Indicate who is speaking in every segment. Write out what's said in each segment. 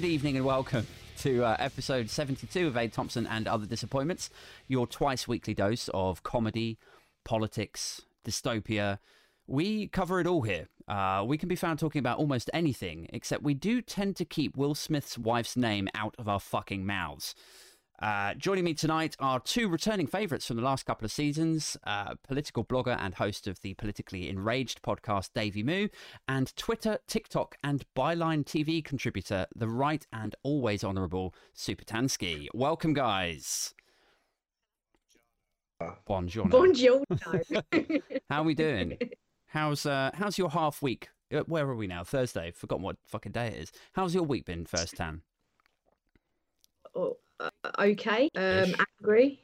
Speaker 1: good evening and welcome to uh, episode 72 of Aid Thompson and Other Disappointments, your twice weekly dose of comedy, politics, dystopia. We cover it all here. Uh, we can be found talking about almost anything, except we do tend to keep Will Smith's wife's name out of our fucking mouths. Uh, joining me tonight are two returning favourites from the last couple of seasons uh, political blogger and host of the Politically Enraged podcast, Davey Moo, and Twitter, TikTok, and Byline TV contributor, the right and always honourable Supertansky. Welcome, guys. Buongiorno.
Speaker 2: Buongiorno.
Speaker 1: How are we doing? How's uh, how's your half week? Uh, Where are we now? Thursday. Forgotten what fucking day it is. How's your week been, first tan?
Speaker 2: oh, okay. Um,
Speaker 1: Ish.
Speaker 2: angry.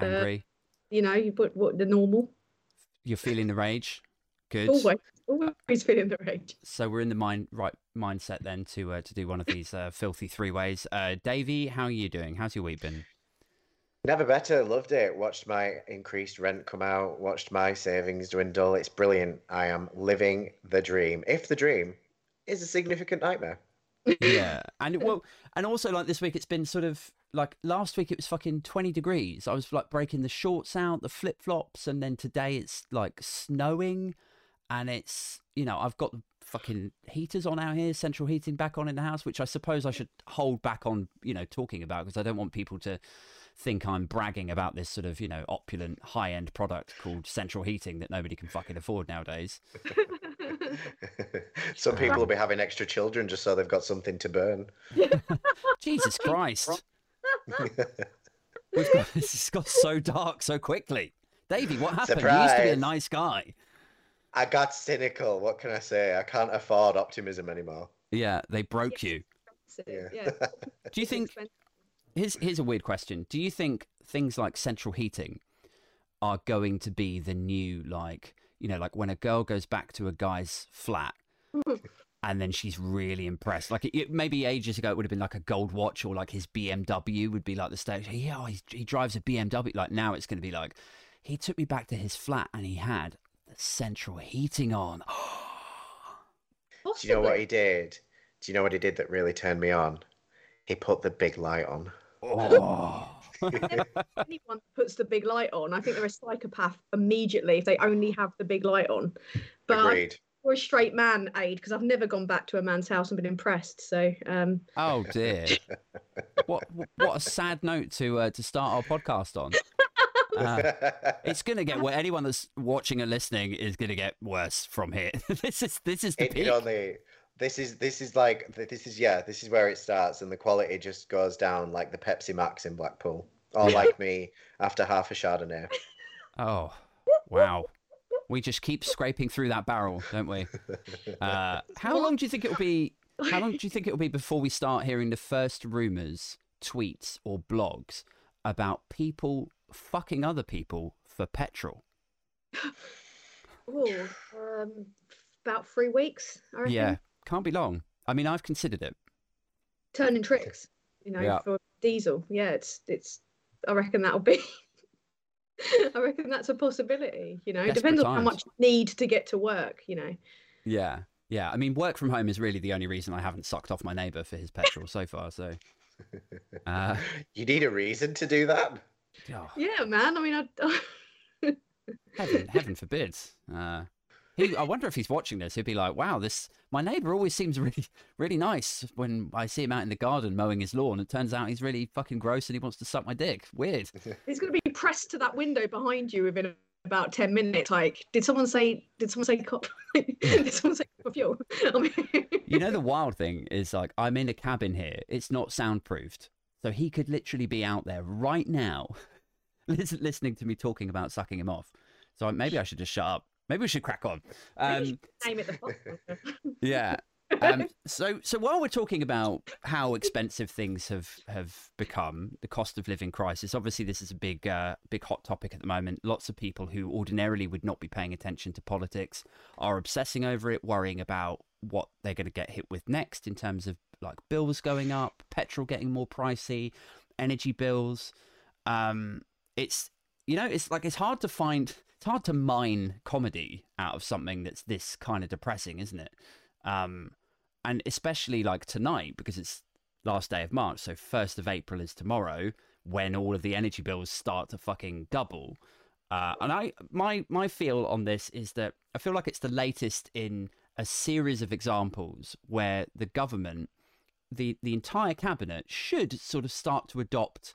Speaker 2: Uh,
Speaker 1: Angry?
Speaker 2: You know, you put what the normal.
Speaker 1: You're feeling the rage? Good.
Speaker 2: Always, always feeling the rage.
Speaker 1: So we're in the mind right mindset then to uh, to do one of these uh, filthy three ways. Uh, Davey, how are you doing? How's your week been?
Speaker 3: Never better. Loved it. Watched my increased rent come out. Watched my savings dwindle. It's brilliant. I am living the dream. If the dream is a significant nightmare.
Speaker 1: Yeah, and well, and also like this week, it's been sort of like last week it was fucking twenty degrees. I was like breaking the shorts out, the flip flops, and then today it's like snowing, and it's you know I've got fucking heaters on out here, central heating back on in the house, which I suppose I should hold back on you know talking about because I don't want people to think I'm bragging about this sort of you know opulent high end product called central heating that nobody can fucking afford nowadays.
Speaker 3: Some people will be having extra children just so they've got something to burn.
Speaker 1: Jesus Christ. We've got, this has got so dark so quickly. Davey, what happened? You used to be a nice guy.
Speaker 3: I got cynical. What can I say? I can't afford optimism anymore.
Speaker 1: Yeah, they broke you.
Speaker 3: Yeah.
Speaker 2: yeah.
Speaker 1: Do you think here's here's a weird question. Do you think things like central heating are going to be the new like, you know, like when a girl goes back to a guy's flat and then she's really impressed. Like it, it, maybe ages ago it would have been like a gold watch or like his BMW would be like the stage. Yeah, oh, he, he drives a BMW. Like now it's going to be like he took me back to his flat and he had the central heating on.
Speaker 3: Do you know what he did? Do you know what he did that really turned me on? He put the big light on.
Speaker 1: oh.
Speaker 2: Anyone puts the big light on, I think they're a psychopath immediately if they only have the big light on. But I-
Speaker 3: Agreed.
Speaker 2: We're a straight man, aid, because I've never gone back to a man's house and been impressed. So, um,
Speaker 1: Oh dear. what what a sad note to uh, to start our podcast on. Uh, it's gonna get wor Anyone that's watching and listening is gonna get worse from here. this is this is the
Speaker 3: it,
Speaker 1: peak.
Speaker 3: only this is this is like this is yeah this is where it starts and the quality just goes down like the Pepsi Max in Blackpool or like me after half a Chardonnay.
Speaker 1: Oh wow. We just keep scraping through that barrel, don't we? Uh, how long do you think it will be? How long do you think it will be before we start hearing the first rumors, tweets, or blogs about people fucking other people for petrol?
Speaker 2: oh, um, about three weeks, I reckon.
Speaker 1: Yeah, can't be long. I mean, I've considered it.
Speaker 2: Turning tricks, you know,
Speaker 1: Yeah.
Speaker 2: for diesel. Yeah, it's it's. I reckon that'll be. I reckon that's a possibility. You know, it
Speaker 1: Desperate
Speaker 2: depends on how much you need to get to work. You know.
Speaker 1: Yeah, yeah. I mean, work from home is really the only reason I haven't sucked off my neighbour for his petrol so far. So, uh,
Speaker 3: You need a reason to do that.
Speaker 1: oh,
Speaker 2: Yeah, man. I mean, I.
Speaker 1: heaven, heaven forbid. Uh, he, I wonder if he's watching this. He'd be like, "Wow, this my neighbour always seems really, really nice when I see him out in the garden mowing his lawn. It turns out he's really fucking gross and he wants to suck my dick. Weird."
Speaker 2: He's going to be pressed to that window behind you within about 10 minutes. Like, did someone say, did someone say cop? did someone say cop fuel? I mean,
Speaker 1: You know, the wild thing is like I'm in a cabin here. It's not soundproofed, so he could literally be out there right now, listening to me talking about sucking him off. So maybe I should just shut up. Maybe we should crack on. Um,
Speaker 2: name it the
Speaker 1: yeah. Um, so, so while we're talking about how expensive things have have become, the cost of living crisis. Obviously, this is a big, uh, big hot topic at the moment. Lots of people who ordinarily would not be paying attention to politics are obsessing over it, worrying about what they're going to get hit with next in terms of like bills going up, petrol getting more pricey, energy bills. Um, it's you know, it's like it's hard to find, it's hard to mine comedy out of something that's this kind of depressing, isn't it? Um, and especially like tonight because it's last day of March. So 1st of April is tomorrow when all of the energy bills start to fucking double. Uh, and I, my, my feel on this is that I feel like it's the latest in a series of examples where the government, the, the entire cabinet should sort of start to adopt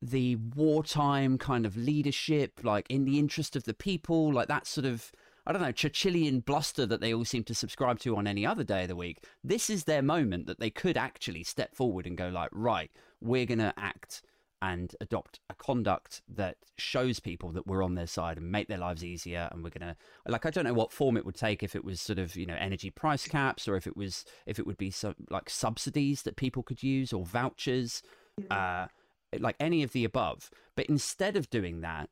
Speaker 1: the wartime kind of leadership, like in the interest of the people, like that sort of I don't know, Churchillian bluster that they all seem to subscribe to on any other day of the week. This is their moment that they could actually step forward and go like, right, we're going to act and adopt a conduct that shows people that we're on their side and make their lives easier and we're going to like i don't know what form it would take if it was sort of you know energy price caps or if it was if it would be some like subsidies that people could use or vouchers uh like any of the above but instead of doing that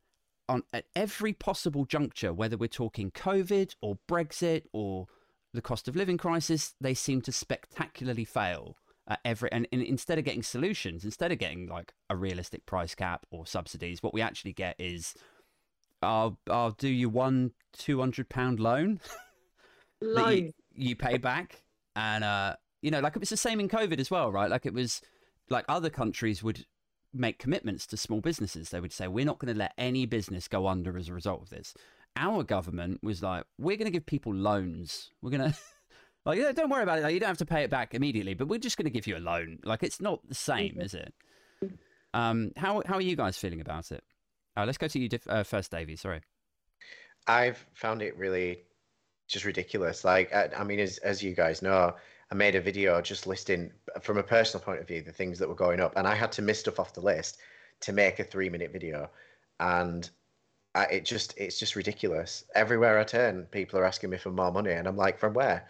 Speaker 1: on at every possible juncture, whether we're talking COVID or Brexit or the cost of living crisis, they seem to spectacularly fail at every. And, and instead of getting solutions, instead of getting like a realistic price cap or subsidies, what we actually get is, "I'll I'll do you one two hundred pound loan,
Speaker 2: loan
Speaker 1: you, you pay back, and uh, you know, like it was the same in COVID as well, right? Like it was like other countries would make commitments to small businesses. They would say, we're not going to let any business go under as a result of this. Our government was like, we're going to give people loans. We're going to. Like, don't worry about it. Like, you don't have to pay it back immediately, but we're just going to give you a loan. Like, it's not the same, is it? Um, how how are you guys feeling about it? Uh, let's go to you uh, first, Davey. Sorry.
Speaker 3: I've found it really just ridiculous. Like, I, I mean, as as you guys know, I made a video just listing from a personal point of view the things that were going up, and I had to miss stuff off the list to make a three minute video, and I, it just it's just ridiculous. Everywhere I turn, people are asking me for more money, and I'm like, from where?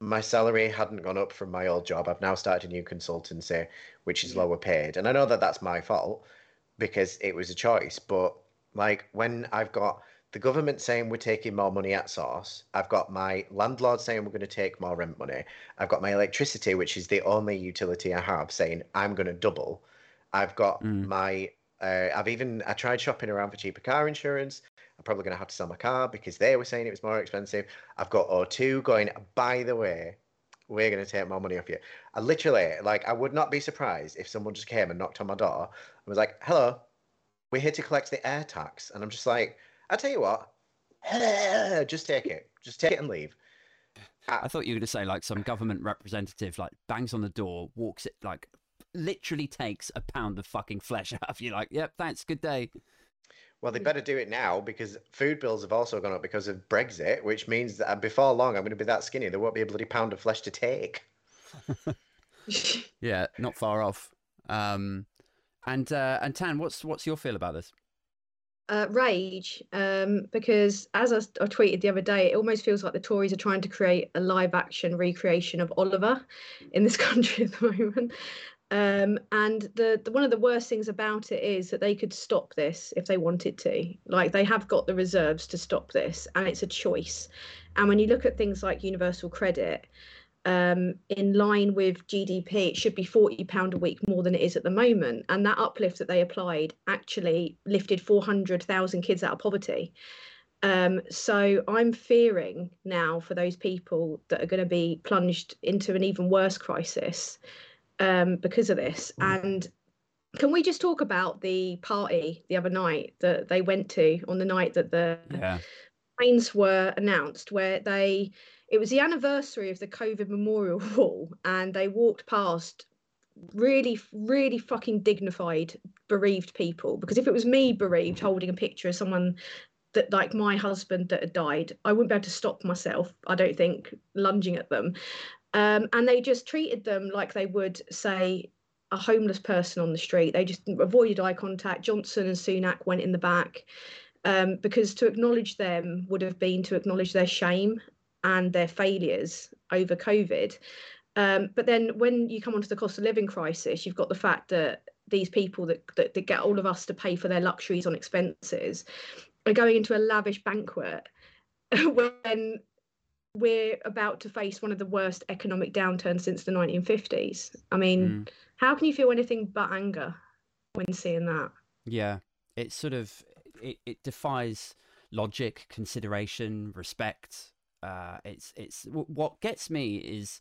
Speaker 3: My salary hadn't gone up from my old job. I've now started a new consultancy, which is lower paid, and I know that that's my fault because it was a choice. But like when I've got the government saying we're taking more money at source. I've got my landlord saying we're going to take more rent money. I've got my electricity, which is the only utility I have, saying I'm going to double. I've got mm. my. Uh, I've even I tried shopping around for cheaper car insurance. I'm probably going to have to sell my car because they were saying it was more expensive. I've got O2 going. By the way, we're going to take more money off you. I literally like I would not be surprised if someone just came and knocked on my door and was like, "Hello, we're here to collect the air tax," and I'm just like I tell you what, just take it, just take it and leave.
Speaker 1: I thought you were going to say like some government representative like bangs on the door, walks it like literally takes a pound of fucking flesh out of you. Like, yep, thanks, good day.
Speaker 3: Well, they better do it now because food bills have also gone up because of Brexit, which means that before long I'm going to be that skinny there won't be a bloody pound of flesh to take.
Speaker 1: yeah, not far off. Um, and uh, and Tan, what's what's your feel about this?
Speaker 2: Uh, rage um, because, as I, I, tweeted the other day, it almost feels like the Tories are trying to create a live action recreation of Oliver in this country at the moment. Um, and the, the, one of the worst things about it is that they could stop this if they wanted to. Like they have got the reserves to stop this, and it's a choice. And when you look at things like universal credit, um, in line with GDP, it should be £40 a week more than it is at the moment. And that uplift that they applied actually lifted 400,000 kids out of poverty. Um, so I'm fearing now for those people that are going to be plunged into an even worse crisis um, because of this. Mm. And can we just talk about the party the other night that they went to on the night that the yeah. planes were announced, where they it was the anniversary of the COVID memorial wall, and they walked past really, really fucking dignified bereaved people. Because if it was me bereaved holding a picture of someone that, like my husband that had died, I wouldn't be able to stop myself, I don't think, lunging at them. Um, and they just treated them like they would, say, a homeless person on the street. They just avoided eye contact. Johnson and Sunak went in the back. Um, because to acknowledge them would have been to acknowledge their shame and their failures over COVID. Um, but then when you come onto the cost of living crisis, you've got the fact that these people that, that, that get all of us to pay for their luxuries on expenses are going into a lavish banquet when we're about to face one of the worst economic downturns since the 1950s. I mean, mm. how can you feel anything but anger when seeing that?
Speaker 1: Yeah, it's sort of it, it defies logic, consideration, respect. Uh, it's it's what gets me is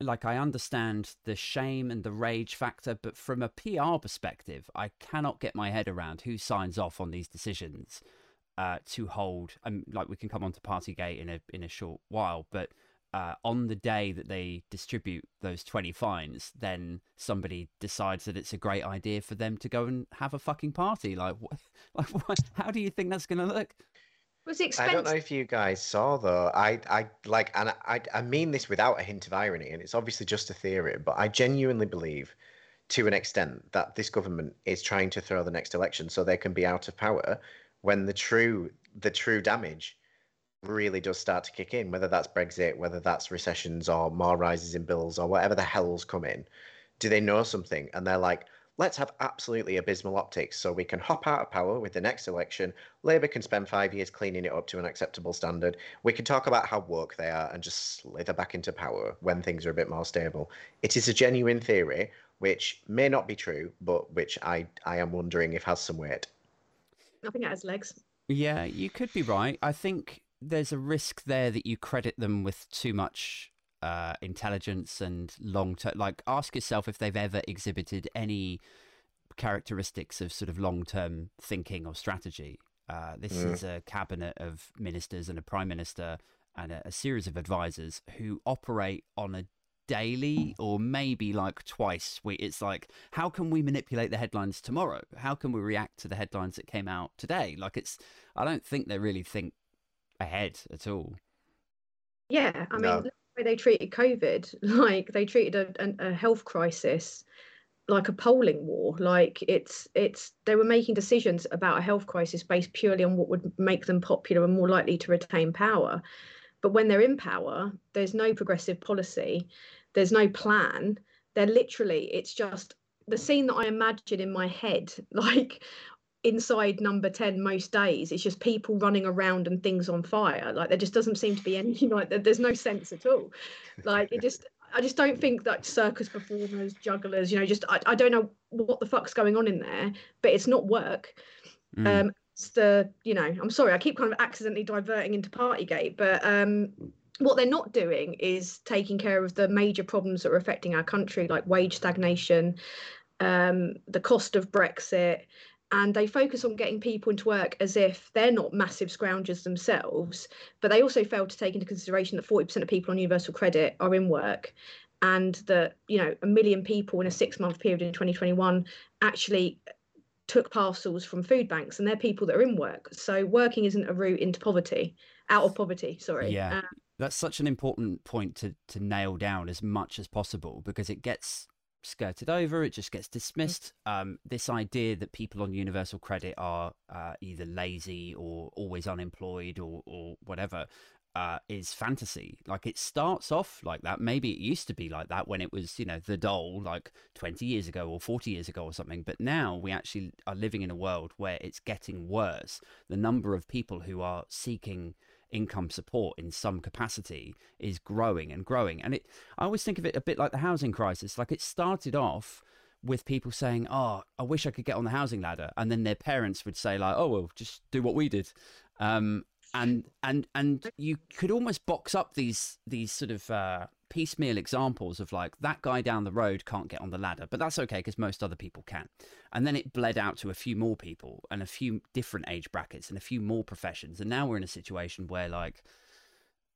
Speaker 1: like I understand the shame and the rage factor, but from a PR perspective, I cannot get my head around who signs off on these decisions uh, to hold. Um, like we can come on to Partygate in a in a short while, but uh, on the day that they distribute those 20 fines, then somebody decides that it's a great idea for them to go and have a fucking party. Like, like how do you think that's going to look?
Speaker 2: Was it expensive?
Speaker 3: I don't know if you guys saw though. I, I like, and I, I mean this without a hint of irony, and it's obviously just a theory, but I genuinely believe, to an extent, that this government is trying to throw the next election so they can be out of power when the true, the true damage really does start to kick in, whether that's Brexit, whether that's recessions or more rises in bills or whatever the hell's come in, do they know something? And they're like, let's have absolutely abysmal optics so we can hop out of power with the next election. Labour can spend five years cleaning it up to an acceptable standard. We can talk about how woke they are and just slither back into power when things are a bit more stable. It is a genuine theory, which may not be true, but which I, I am wondering if has some weight.
Speaker 2: I think it has legs.
Speaker 1: Yeah, you could be right. I think there's a risk there that you credit them with too much uh, intelligence and long term. Like, ask yourself if they've ever exhibited any characteristics of sort of long term thinking or strategy. Uh, this mm. is a cabinet of ministers and a prime minister and a, a series of advisors who operate on a daily or maybe like twice we it's like how can we manipulate the headlines tomorrow how can we react to the headlines that came out today like it's i don't think they really think ahead at all.
Speaker 2: Yeah, I no. mean, the way they treated COVID, like they treated a, a, health crisis like a polling war. Like it's it's they were making decisions about a health crisis based purely on what would make them popular and more likely to retain power. But when they're in power, there's no progressive policy, there's no plan. They're literally, it's just the scene that I imagine in my head, like inside number 10 most days it's just people running around and things on fire. Like there just doesn't seem to be any like there's no sense at all. Like it just i just don't think that circus performers jugglers you know just i, I don't know what the fuck's going on in there but it's not work. Mm. um it's the you know i'm sorry i keep kind of accidentally diverting into partygate but um what they're not doing is taking care of the major problems that are affecting our country like wage stagnation um, the cost of brexit and they focus on getting people into work as if they're not massive scroungers themselves but they also fail to take into consideration that 40% of people on universal credit are in work and that you know a million people in a six month period in 2021 actually took parcels from food banks and they're people that are in work. So working isn't a route into poverty out of poverty sorry.
Speaker 1: Yeah. Um, that's such an important point to to nail down as much as possible because it gets skirted over. It just gets mm. dismissed. Um, this idea that people on universal credit are uh, either lazy or always unemployed or, or whatever uh, is fantasy. Like it starts off like that. Maybe it used to be like that when it was, you know, the dole like 20 years ago or 40 years ago or something. But now we actually are living in a world where it's getting worse. The number of people who are seeking income support in some capacity is growing and growing. And it, I always think of it a bit like the housing crisis. Like it started off with people saying, "Oh, I wish I could get on the housing ladder," and then their parents would say, "Like, oh well, just do what we did." Um, and and and you could almost box up these these sort of uh, piecemeal examples of like that guy down the road can't get on the ladder, but that's okay because most other people can. And then it bled out to a few more people and a few different age brackets and a few more professions. And now we're in a situation where like,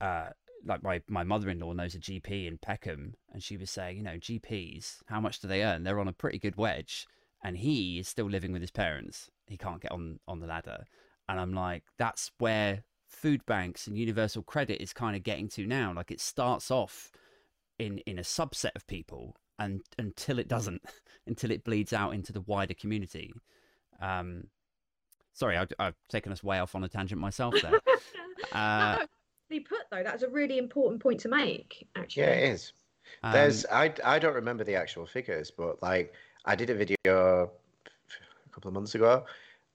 Speaker 1: uh, like my, my mother-in-law knows a GP in Peckham and she was saying, you know, GPs, how much do they earn? They're on a pretty good wedge and he is still living with his parents. He can't get on, on the ladder. And I'm like, that's where food banks and universal credit is kind of getting to now. Like it starts off in in a subset of people and until it doesn't until it bleeds out into the wider community. Um sorry I, have taken us way off on a tangent myself there.
Speaker 2: Uh, put though. That's a really important point to make actually.
Speaker 3: Yeah it is. Um, there's i i don't remember the actual figures but like i did a video a couple of months ago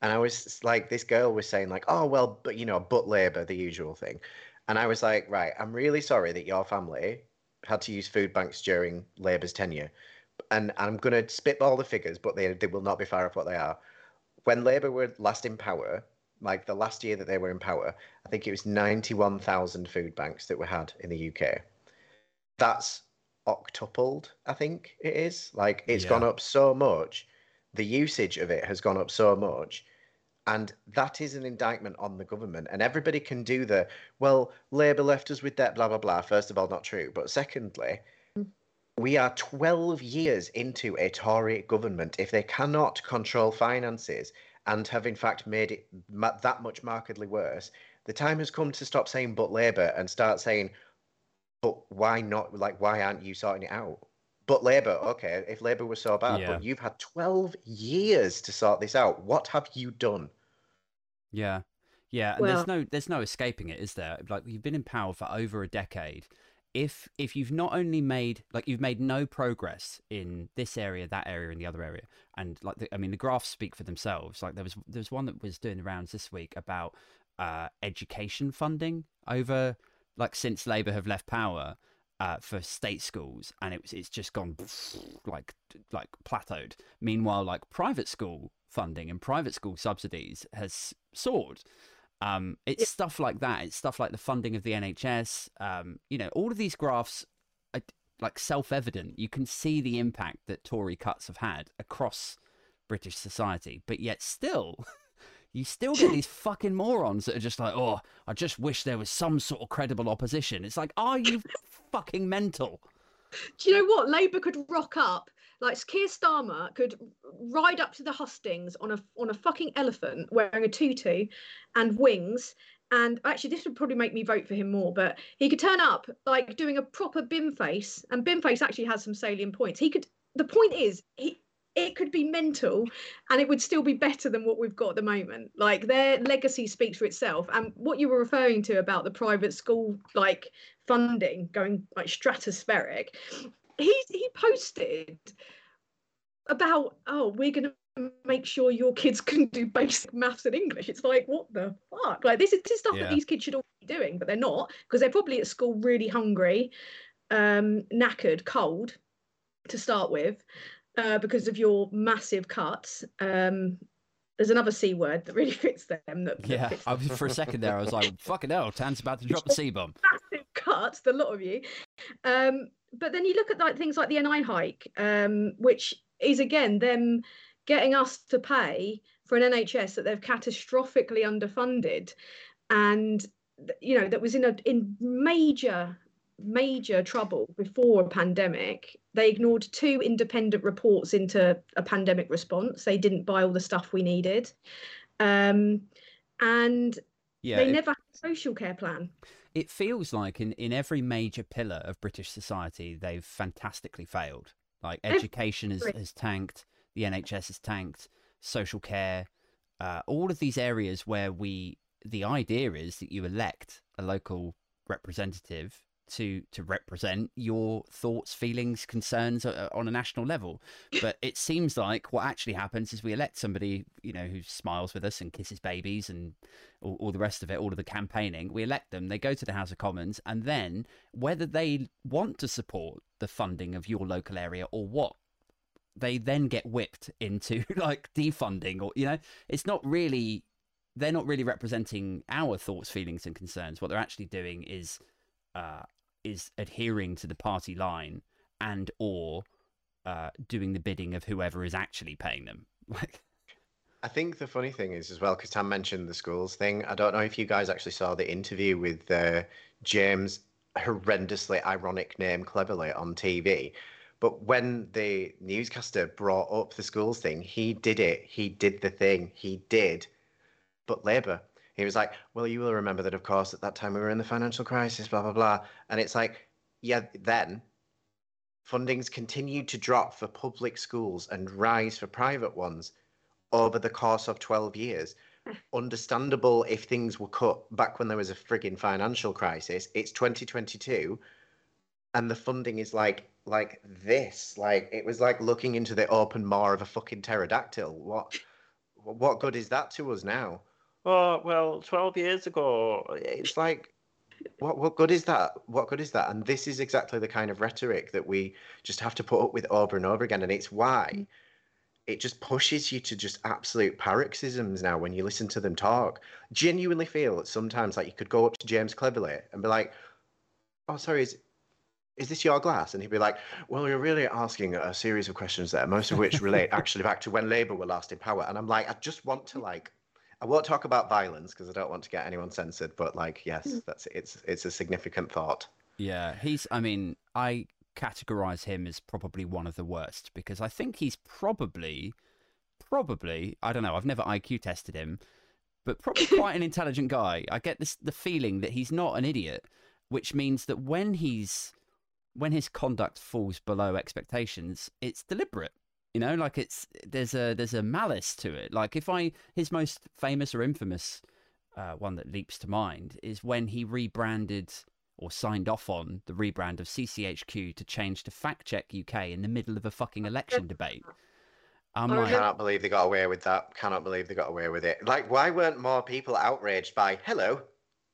Speaker 3: and i was like this girl was saying like oh well but you know but labor the usual thing. And i was like right i'm really sorry that your family had to use food banks during Labour's tenure. And I'm going to spitball the figures, but they, they will not be far off what they are. When Labour were last in power, like the last year that they were in power, I think it was 91,000 food banks that were had in the UK. That's octupled. I think it is. Like it's
Speaker 1: Yeah.
Speaker 3: gone up so much. The usage of it has gone up so much. And that is an indictment on the government. And everybody can do the, well, Labour left us with debt, blah, blah, blah. First of all, not true. But secondly, mm. we are 12 years into a Tory government. If they cannot control finances and have, in fact, made it ma- that much markedly worse, the time has come to stop saying but Labour and start saying, but why not? Like, why aren't you sorting it out? But Labour, okay, if Labour was so bad,
Speaker 1: Yeah.
Speaker 3: but you've had 12 years to sort this out. What have you done?
Speaker 1: Yeah. Yeah, and
Speaker 2: Well-
Speaker 1: there's no there's no escaping it, is there? Like you've been in power for over a decade. If if you've not only made like you've made no progress in this area, that area, and the other area, and like the, I mean the graphs speak for themselves. Like there was there was one that was doing the rounds this week about uh, education funding over like since Labour have left power uh, for state schools, and it was it's just gone like like plateaued. Meanwhile, like private school funding and private school subsidies has soared. Um, it's
Speaker 2: Yeah.
Speaker 1: stuff like that. It's stuff like the funding of the NHS. Um, you know, all of these graphs are like self-evident. You can see the impact that Tory cuts have had across British society, but yet still. You still get these fucking morons that are just like, oh, I just wish there was some sort of credible opposition. It's like, are you fucking mental?
Speaker 2: Do you know what? Labour could rock up. Like Keir Starmer could ride up to the hustings on a on a fucking elephant wearing a tutu and wings. And actually, this would probably make me vote for him more. But he could turn up like doing a proper bin face, and bin face actually has some salient points. He could. The point is, he it could be mental, and it would still be better than what we've got at the moment. Like their legacy speaks for itself. And what you were referring to about the private school like funding going like stratospheric he he posted about oh we're gonna make sure your kids can do basic maths and english it's like what the fuck like this is, this is stuff
Speaker 1: Yeah.
Speaker 2: that these kids should all be doing but they're not because they're probably at school really hungry um knackered cold to start with uh, because of your massive cuts um there's another c word that really fits them that, that
Speaker 1: Yeah, I was, for a second there, I was like, fucking hell, Tan's about to drop a C bomb.
Speaker 2: massive cuts, the lot of you. Um, but then you look at like things like the NI hike, um, which is again them getting us to pay for an NHS that they've catastrophically underfunded, and you know that was in a in major major trouble before a pandemic. They ignored two independent reports into a pandemic response. They didn't buy all the stuff we needed. Um, and
Speaker 1: Yeah,
Speaker 2: they
Speaker 1: it-
Speaker 2: never had a social care plan.
Speaker 1: it feels like in, in every major pillar of British society, they've fantastically failed. Like education has, has tanked, the NHS has tanked, social care, uh, all of these areas where we, the idea is that you elect a local representative to to represent your thoughts, feelings, concerns uh, on a national level. But it seems like what actually happens is we elect somebody, you know, who smiles with us and kisses babies and all, all the rest of it, all of the campaigning. We elect them, they go to the House of Commons, and then whether they want to support the funding of your local area or what, they then get whipped into like defunding or, you know, it's not really, they're not really representing our thoughts, feelings, and concerns. What they're actually doing is, uh, is adhering to the party line and or uh, doing the bidding of whoever is actually paying them. Like,
Speaker 3: I think the funny thing is as well, because Tan mentioned the schools thing. I don't know if you guys actually saw the interview with uh, James, horrendously ironic name, cleverly on TV. But when the newscaster brought up the schools thing, he did it. He did the thing. He did. But Labour, he was like, well, you will remember that, of course, at that time we were in the financial crisis, blah, blah, blah. And it's like, yeah, then fundings continued to drop for public schools and rise for private ones over the course of 12 years. Understandable if things were cut back when there was a frigging financial crisis. It's 2022 and the funding is like like this. Like it was like looking into the open maw of a fucking pterodactyl. What what good is that to us now? Oh, well, 12 years ago, it's like what what good is that? What good is that? And this is exactly the kind of rhetoric that we just have to put up with over and over again. And it's why mm-hmm. it just pushes you to just absolute paroxysms now when you listen to them talk. Genuinely feel that sometimes like you could go up to James Cleverly and be like, "Oh, sorry, is is this your glass? And he'd be like, well, you're really asking a series of questions there, most of which relate actually back to when Labour were last in power. And I'm like, I just want to like, I won't talk about violence because I don't want to get anyone censored. But like, yes,
Speaker 2: Mm.
Speaker 3: that's it's it's a significant thought.
Speaker 1: Yeah, he's. I mean, I categorize him as probably one of the worst because I think he's probably, probably. I don't know. I've never IQ tested him, but probably quite an intelligent guy. I get this the feeling that he's not an idiot, which means that when he's when his conduct falls below expectations, it's deliberate. You know, like it's there's a there's a malice to it. Like if I his most famous or infamous uh, one that leaps to mind is when he rebranded or signed off on the rebrand of CCHQ to change to Fact Check UK in the middle of a fucking election debate. I'm
Speaker 2: I
Speaker 1: like,
Speaker 3: Cannot believe they got away with that. Cannot believe they got away with it. Like, why weren't more people outraged by "Hello,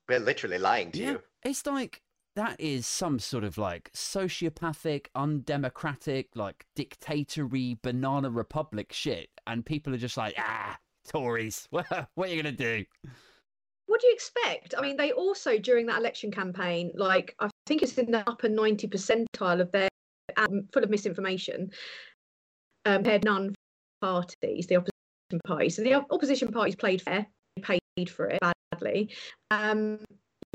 Speaker 3: we're literally lying to
Speaker 1: yeah,
Speaker 3: you"?
Speaker 1: it's like that is some sort of like sociopathic, undemocratic, like dictatory banana republic shit, and people are just like, ah, Tories, what are you gonna do?
Speaker 2: What do you expect? I mean, they also during that election campaign, like I think it's in the upper ninety percentile of their um, full of misinformation. Um, had none parties, the opposition parties. So the opposition parties played fair, paid for it badly. Um,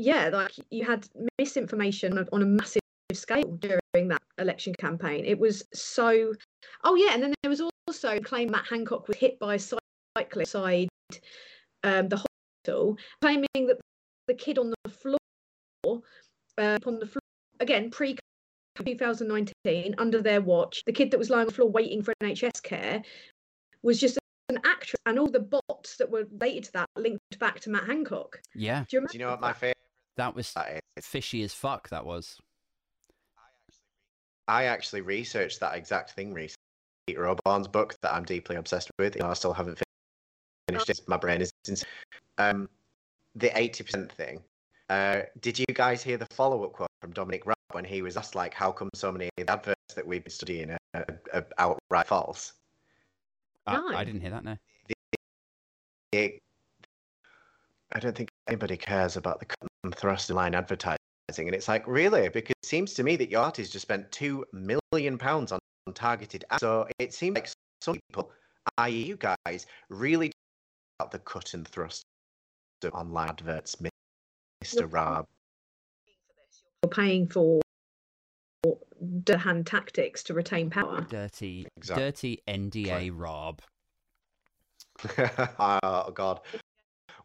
Speaker 2: yeah, like you had misinformation on a, massive scale during that election campaign. It was so. Oh yeah, and then there was also a claim Matt Hancock was hit by a cyclist side um, the hospital, claiming that the kid on the floor, uh, on the floor again pre 2019 under their watch, the kid that was lying on the floor waiting for NHS care was just an actress, and all the bots that were related to that linked back to Matt Hancock.
Speaker 1: Yeah,
Speaker 2: Do you remember?
Speaker 3: Do you know what my favorite
Speaker 1: that was
Speaker 3: that is?
Speaker 1: fishy as fuck. That was.
Speaker 3: I actually researched that exact thing recently. Peter Oborne's book that I'm deeply obsessed with. You know, I still haven't finished it. My brain is insane. Um, the 80% thing. Uh, did you guys hear the follow-up quote from Dominic Raab when he was asked, like, how come so many of the adverts that we've been studying are, are, are outright false?
Speaker 1: Uh,
Speaker 2: No.
Speaker 1: I didn't hear that. No.
Speaker 3: It, I don't think anybody cares about the cut and thrust in line advertising. And it's like, really? Because it seems to me that your artist just spent two million pounds on, on targeted ads. So it seems like some people, i.e., you guys, really about the cut and thrust of online adverts, Mr. Raab.
Speaker 2: You're paying for the hand tactics to retain power.
Speaker 1: Dirty,
Speaker 3: Exactly.
Speaker 1: dirty NDA Raab.
Speaker 3: oh, God.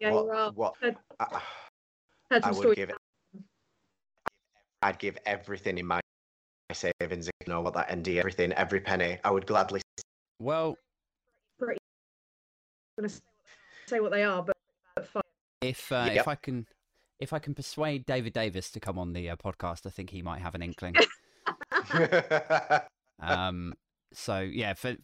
Speaker 2: Yeah,
Speaker 3: what,
Speaker 2: Raab.
Speaker 3: what,
Speaker 2: Had-
Speaker 3: I,
Speaker 2: had
Speaker 3: I would give it. I'd give everything in my savings if you know what that ND, everything, every penny. I would gladly
Speaker 1: Well,
Speaker 2: pretty. I'm gonna say what they are, but, but fine.
Speaker 1: if uh,
Speaker 3: Yep.
Speaker 1: if I can if I can persuade David Davis to come on the uh, podcast, I think he might have an inkling. um, so yeah, for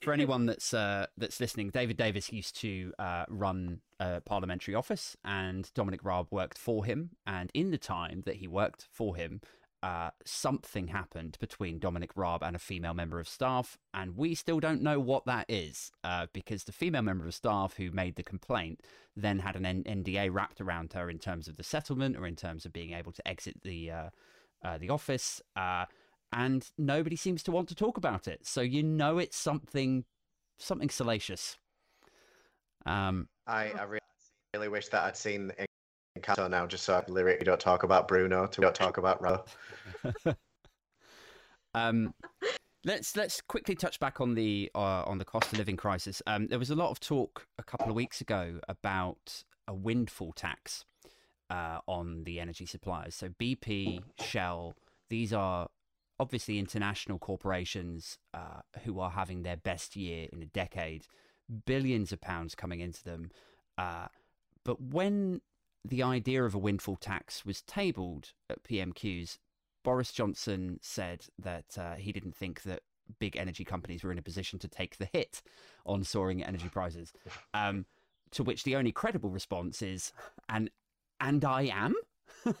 Speaker 1: for anyone that's uh, that's listening, David Davis used to uh, run a parliamentary office, and Dominic Raab worked for him. And in the time that he worked for him, uh, something happened between Dominic Raab and a female member of staff, and we still don't know what that is uh, because the female member of staff who made the complaint then had an N- NDA wrapped around her in terms of the settlement or in terms of being able to exit the uh, uh, the office, uh, and nobody seems to want to talk about it. So you know it's something something salacious. Um,
Speaker 3: I, I really, really wish that I'd seen Encanto now, just so I lyric. Don't talk about Bruno. We don't talk about.
Speaker 1: Um, let's let's quickly touch back on the uh, on the cost of living crisis. Um, there was a lot of talk a couple of weeks ago about a windfall tax uh, on the energy suppliers. So BP, Shell, these are obviously international corporations uh, who are having their best year in a decade, billions of pounds coming into them. Uh, but when the idea of a windfall tax was tabled at PMQs, Boris Johnson said that uh, he didn't think that big energy companies were in a position to take the hit on soaring energy prices. Um, to which the only credible response is, "and and I am."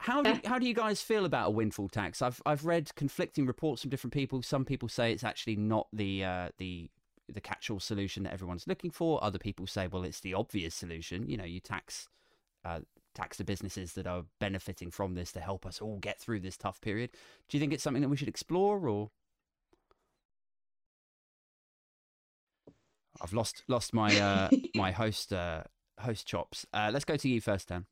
Speaker 1: how do, how do you guys feel about a windfall tax? I've I've read conflicting reports from different people. Some people say it's actually not the uh, the the catch-all solution that everyone's looking for. Other people say, well, it's the obvious solution. You know, you tax uh, tax the businesses that are benefiting from this to help us all get through this tough period. Do you think it's something that we should explore, or I've lost lost my uh, my host uh, host chops. Uh, let's go to you first,
Speaker 2: Tan.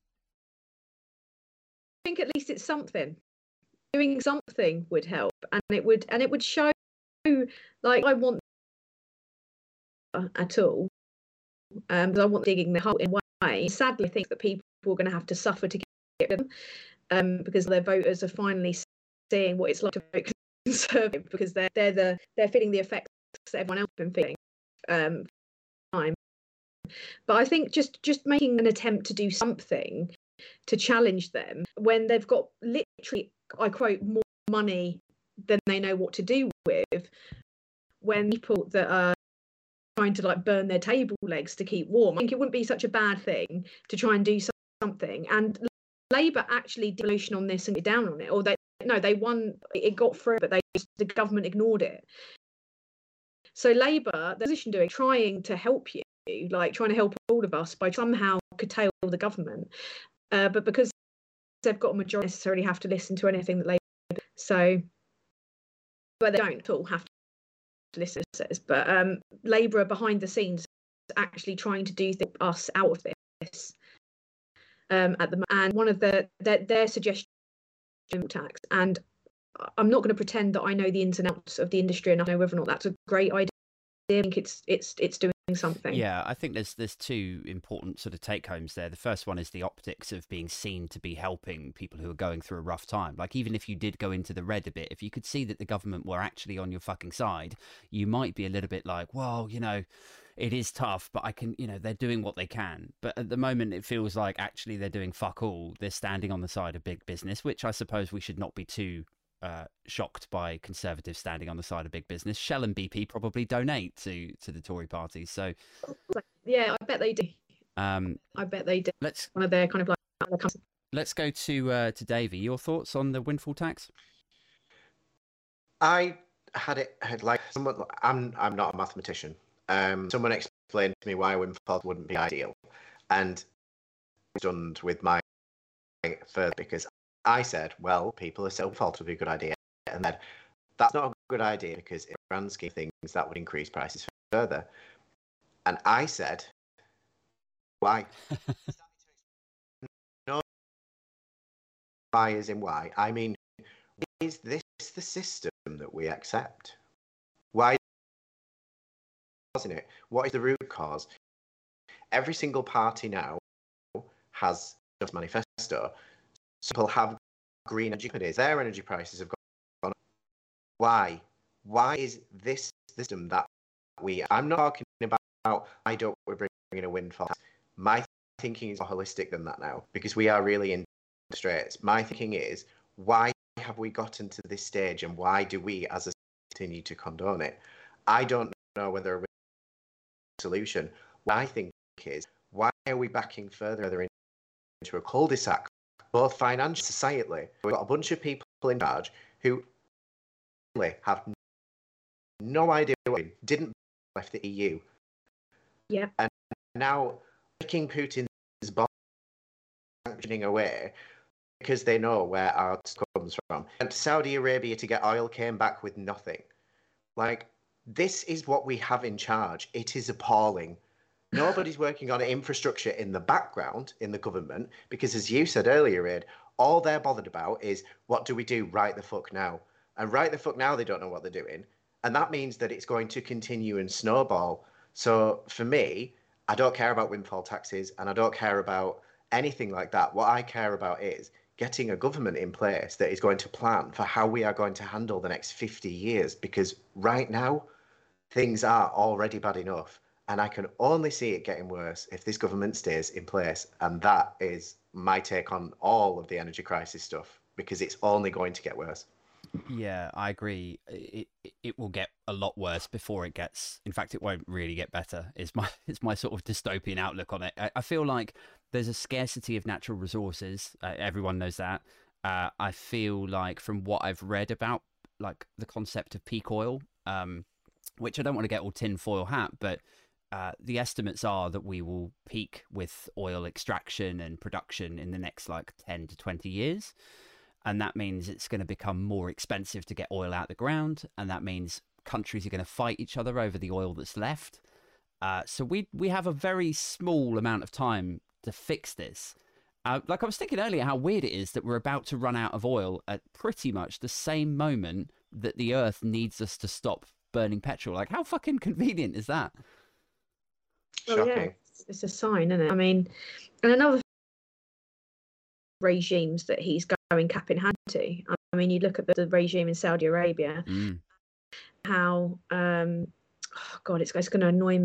Speaker 2: Think at least it's something. Doing something would help, and it would and it would show like I want at all. Um, because I want digging the hole in way. Sadly, I think that people are going to have to suffer to get them, um, because their voters are finally seeing what it's like to vote conservative because they're they're the they're feeling the effects that everyone else has been feeling. Um, time. But I think just just making an attempt to do something to challenge them when they've got literally, I quote, more money than they know what to do with. When people that are trying to like burn their table legs to keep warm, I think it wouldn't be such a bad thing to try and do something. And Labour actually did on this and get down on it, or they no, they won. It got through, but they the government ignored it. So Labour, the position doing, trying to help you, like trying to help all of us by somehow curtail the government, uh, but because they've got a majority, necessarily have to listen to anything that Labour. So, but they don't all have to listen. Says, but um, Labour are behind the scenes, actually trying to do us out of this. Um, at the and one of the their, their suggestion tax and I'm not going to pretend that I know the ins and outs of the industry and I know whether or not that's a great idea. I think it's it's it's doing something.
Speaker 1: Yeah, I think there's there's two important sort of take homes there. The first one is the optics of being seen to be helping people who are going through a rough time. Like even if you did go into the red a bit, if you could see that the government were actually on your fucking side, you might be a little bit like, well, you know, it is tough, but I can, you know, they're doing what they can. But at the moment, it feels like actually they're doing fuck all. They're standing on the side of big business, which I suppose we should not be too uh, shocked by conservatives standing on the side of big business. Shell and BP probably donate to to the Tory party. So
Speaker 2: yeah, I bet they do. Um, I bet they do.
Speaker 1: Let's
Speaker 2: one of their kind of like.
Speaker 1: Let's go to uh, to Davey. Your thoughts on the windfall tax?
Speaker 3: I had it had like someone. I'm I'm not a mathematician. Um, someone explained to me why windfall wouldn't be ideal, and stunned with my further because I said, well, people are self fault would be a good idea. And then that's not a good idea because in grand scheme things, that would increase prices further. And I said, why? no, why is in why. I mean, is this the system that we accept? Why isn't it? What is the root cause? Every single party now has just manifesto people have green energy companies. Their energy prices have gone up. Why? Why is this system that we? I'm not talking about. I don't. We're bringing a windfall. My thinking is more holistic than that now because we are really in straits. My thinking is why have we gotten to this stage and why do we as a continue to condone it? I don't know whether a solution. What I think is why are we backing further into a cul-de-sac both financially societally. We've got a bunch of people in charge who have no idea what didn't left the EU.
Speaker 2: Yeah.
Speaker 3: And now making Putin's bomb sanctioning away because they know where our comes from. And Saudi Arabia to get oil came back with nothing. Like this is what we have in charge. It is appalling. Nobody's working on infrastructure in the background in the government because, as you said earlier, Ed, all they're bothered about is what do we do right the fuck now? And right the fuck now, they don't know what they're doing. And that means that it's going to continue and snowball. So for me, I don't care about windfall taxes and I don't care about anything like that. What I care about is getting a government in place that is going to plan for how we are going to handle the next 50 years because right now, things are already bad enough and I can only see it getting worse if this government stays in place. And that is my take on all of the energy crisis stuff because it's only going to get worse.
Speaker 1: Yeah, I agree. It it will get a lot worse before it gets. In fact, it won't really get better. Is my it's my sort of dystopian outlook on it. I, I feel like there's a scarcity of natural resources. Uh, everyone knows that. Uh, I feel like from what I've read about like the concept of peak oil, um, which I don't want to get all tinfoil hat, but uh, the estimates are that we will peak with oil extraction and production in the next like 10 to 20 years. And that means it's going to become more expensive to get oil out of the ground. And that means countries are going to fight each other over the oil that's left. Uh, so we we have a very small amount of time to fix this. Uh, like I was thinking earlier, how weird it is that we're about to run out of oil at pretty much the same moment that the Earth needs us to stop burning petrol. Like, how fucking convenient is that?
Speaker 2: Well, yeah, it's, a sign, isn't it? I mean, and another regimes that he's going cap in hand to. I mean, you look at the, the regime in Saudi Arabia,
Speaker 1: Mm.
Speaker 2: how um, oh God, it's, it's going to annoy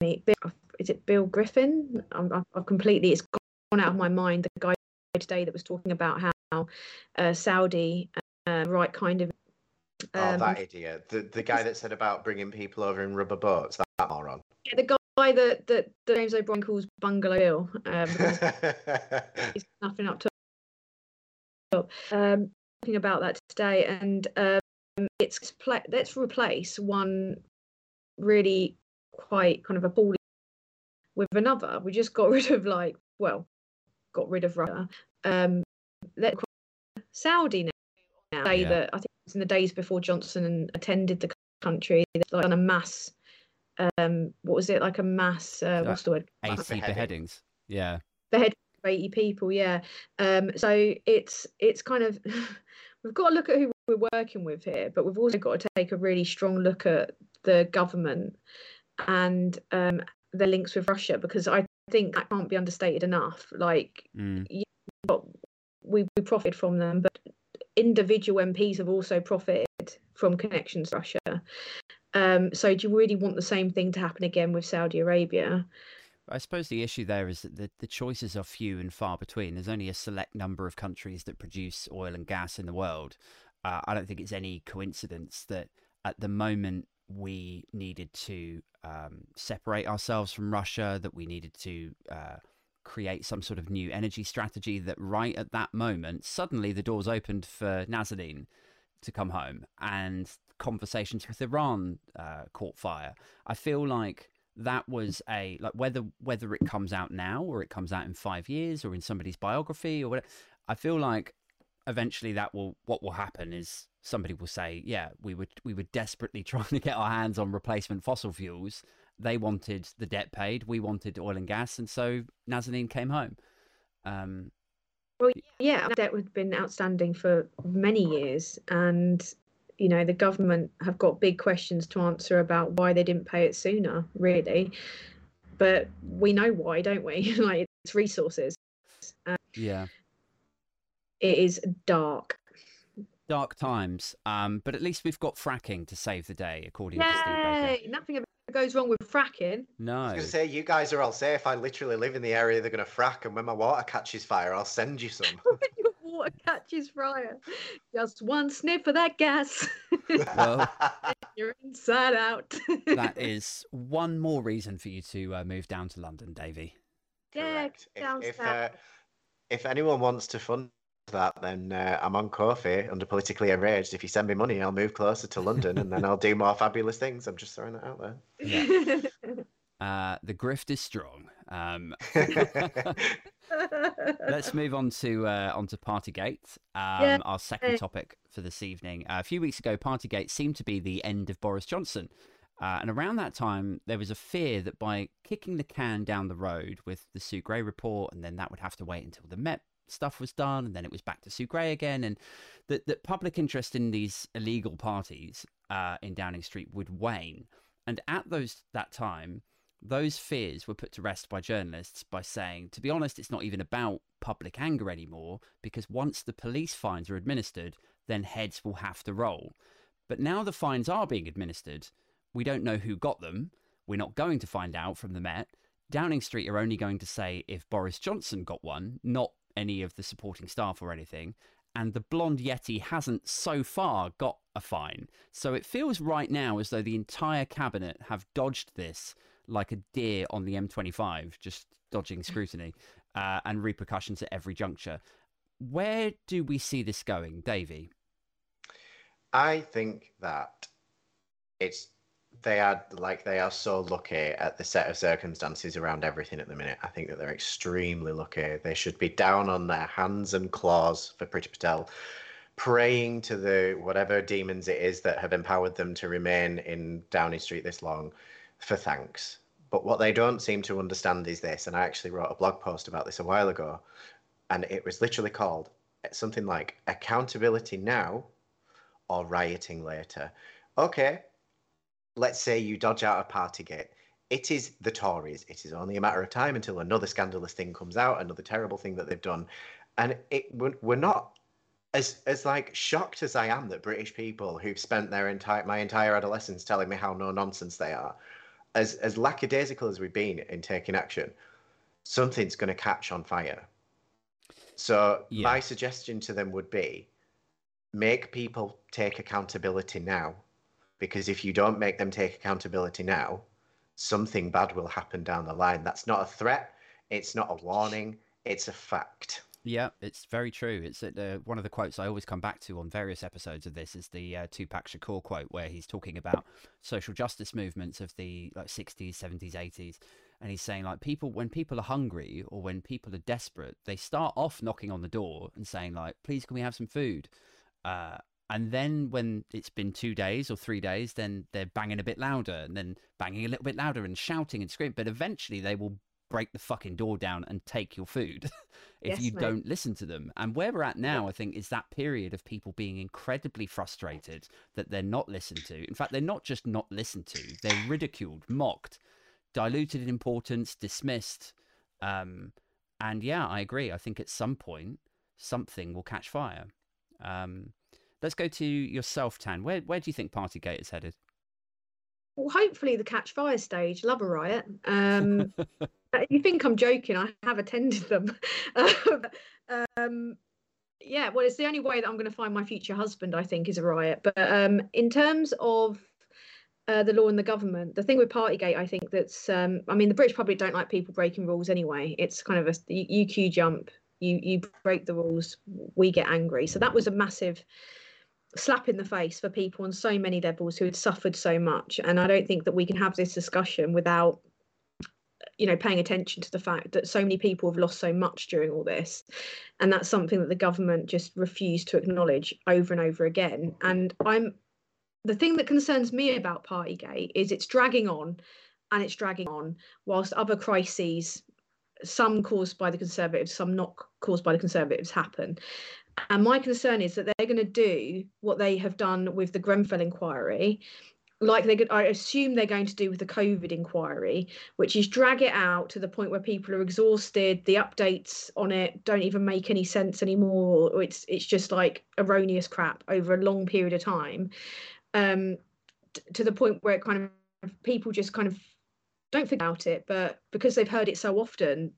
Speaker 2: me. Bill- Is it Bill Griffin? I've- I've completely it's gone out of my mind. The guy today that was talking about how uh, Saudi uh, right kind of
Speaker 3: oh,
Speaker 2: um,
Speaker 3: that idiot. The the guy that said about bringing people over in rubber boats. That, that moron.
Speaker 2: yeah, the guy that, that that James O'Brien calls Bungalow Bill um, he's nothing up to um talking about that today and um it's let's replace one really quite kind of appalling with another. We just got rid of like well got rid of Russia. Um let Saudi now, now say
Speaker 1: Yeah.
Speaker 2: that I think it was in the days before Johnson attended the country they've like done a mass um what was it like a mass uh, what's the word
Speaker 1: 80
Speaker 3: beheading.
Speaker 1: beheadings. Yeah.
Speaker 2: behead of 80 people yeah um so it's it's kind of we've got to look at who we're working with here but we've also got to take a really strong look at the government and um the links with russia because i think that can't be understated enough like
Speaker 1: Mm.
Speaker 2: we, we profit from them but individual mps have also profited from connections to russia um so do you really want the same thing to happen again with saudi arabia
Speaker 1: I suppose the issue there is that the, the choices are few and far between. There's only a select number of countries that produce oil and gas in the world. Uh, I don't think it's any coincidence that at the moment we needed to um, separate ourselves from Russia, that we needed to uh, create some sort of new energy strategy, that right at that moment, suddenly the doors opened for Nazanin to come home and conversations with Iran uh, caught fire. I feel like that was a like whether whether it comes out now or it comes out in five years or in somebody's biography or whatever. I feel like eventually that will what will happen is somebody will say, yeah, we were we were desperately trying to get our hands on replacement fossil fuels. They wanted the debt paid, we wanted oil and gas, and so Nazanin came home. Um,
Speaker 2: Well, yeah, debt had been outstanding for many years, and you know the government have got big questions to answer about why they didn't pay it sooner, really. But we know why, don't we? like it's resources.
Speaker 1: yeah,
Speaker 2: It is dark.
Speaker 1: dark times. Um, but at least we've got fracking to save the day, according to Steve Baker.
Speaker 2: Nothing goes wrong with fracking.
Speaker 1: No,
Speaker 3: I was going to say, you guys are all safe. I literally live in the area they're going to frack, and when my water catches fire, I'll send you some.
Speaker 2: Your water catches fire. Just one sniff of that gas.
Speaker 1: Well-
Speaker 2: You're inside out.
Speaker 1: that is one more reason for you to uh, move down to London, Davey.
Speaker 2: yeah,
Speaker 3: Correct.
Speaker 2: down
Speaker 3: If, if, uh, if anyone wants to fund that, then uh, I'm on Ko-fi under politically enraged. If you send me money, I'll move closer to London, and then I'll do more fabulous things. I'm just throwing that out there.
Speaker 1: Uh, the grift is strong. Um, let's move on to uh, onto Partygate, um,
Speaker 2: Yeah.
Speaker 1: our second topic for this evening. Uh, a few weeks ago, Partygate seemed to be the end of Boris Johnson. Uh, and around that time, there was a fear that by kicking the can down the road with the Sue Gray report, and then that would have to wait until the Met stuff was done, and then it was back to Sue Gray again, and that, that public interest in these illegal parties uh, in Downing Street would wane. And at those that time, those fears were put to rest by journalists by saying, to be honest, it's not even about public anger anymore, because once the police fines are administered, then heads will have to roll. But now the fines are being administered, we don't know who got them. We're not going to find out from the Met. Downing Street are only going to say if Boris Johnson got one, not any of the supporting staff or anything. And the blonde Yeti hasn't so far got a fine. So it feels right now as though the entire cabinet have dodged this like a deer on the M25, just dodging scrutiny uh, and repercussions at every juncture. Where do we see this going, Davey?
Speaker 3: I think that it's they are like they are so lucky at the set of circumstances around everything at the minute. I think that they're extremely lucky. They should be down on their hands and claws for Priti Patel, praying to the whatever demons it is that have empowered them to remain in Downing Street this long for thanks. But what they don't seem to understand is this, and I actually wrote a blog post about this a while ago, and it was literally called something like accountability now or rioting later. Okay, let's say you dodge out of Partygate. It is the Tories. It is only a matter of time until another scandalous thing comes out, another terrible thing that they've done, and it we're not as as like shocked as I am that British people who've spent their entire my entire adolescence telling me how no nonsense they are, as as lackadaisical as we've been in taking action, something's going to catch on fire. So yeah. my suggestion to them would be, make people take accountability now because if you don't make them take accountability now, something bad will happen down the line. That's not a threat. It's not a warning. It's a fact.
Speaker 1: Yeah, it's very true. It's uh, one of the quotes I always come back to on various episodes of this is the uh, Tupac Shakur quote where he's talking about social justice movements of the like 60s, 70s, 80s, and he's saying like people when people are hungry or when people are desperate, they start off knocking on the door and saying like, "Please, can we have some food?" Uh, and then when it's been two days or three days, then they're banging a bit louder and then banging a little bit louder and shouting and screaming. But eventually they will break the fucking door down and take your food if yes, you mate. don't listen to them. And where we're at now, I think, is that period of people being incredibly frustrated that they're not listened to. In fact, they're not just not listened to, they're ridiculed, mocked, diluted in importance, dismissed. Um, and yeah, I agree. I think at some point, something will catch fire. Um, Let's go to yourself, Tan. Where where do you think Partygate is headed?
Speaker 2: Well, hopefully the catch fire stage. Love a riot. Um, you think I'm joking? I have attended them. um, yeah, well, it's the only way that I'm going to find my future husband. I think is a riot. But um, in terms of uh, the law and the government. The thing with Partygate, I think that's, um, I mean, the British public don't like people breaking rules anyway. It's kind of a you jump, you you break the rules, we get angry. So that was a massive slap in the face for people on so many levels who had suffered so much. And i don't think that we can have this discussion without you know paying attention to the fact that so many people have lost so much during all this. And that's something that the government just refused to acknowledge over and over again. And i'm the thing that concerns me about partygate is it's dragging on and it's dragging on whilst other crises some caused by the conservatives some not caused by the conservatives happen and my concern is that they're going to do what they have done with the Grenfell inquiry, like they could, I assume they're going to do with the COVID inquiry, which is drag it out to the point where people are exhausted. The updates on it don't even make any sense anymore. It's it's just like erroneous crap over a long period of time, um, t- to the point where it kind of people just kind of don't think about it, but because they've heard it so often,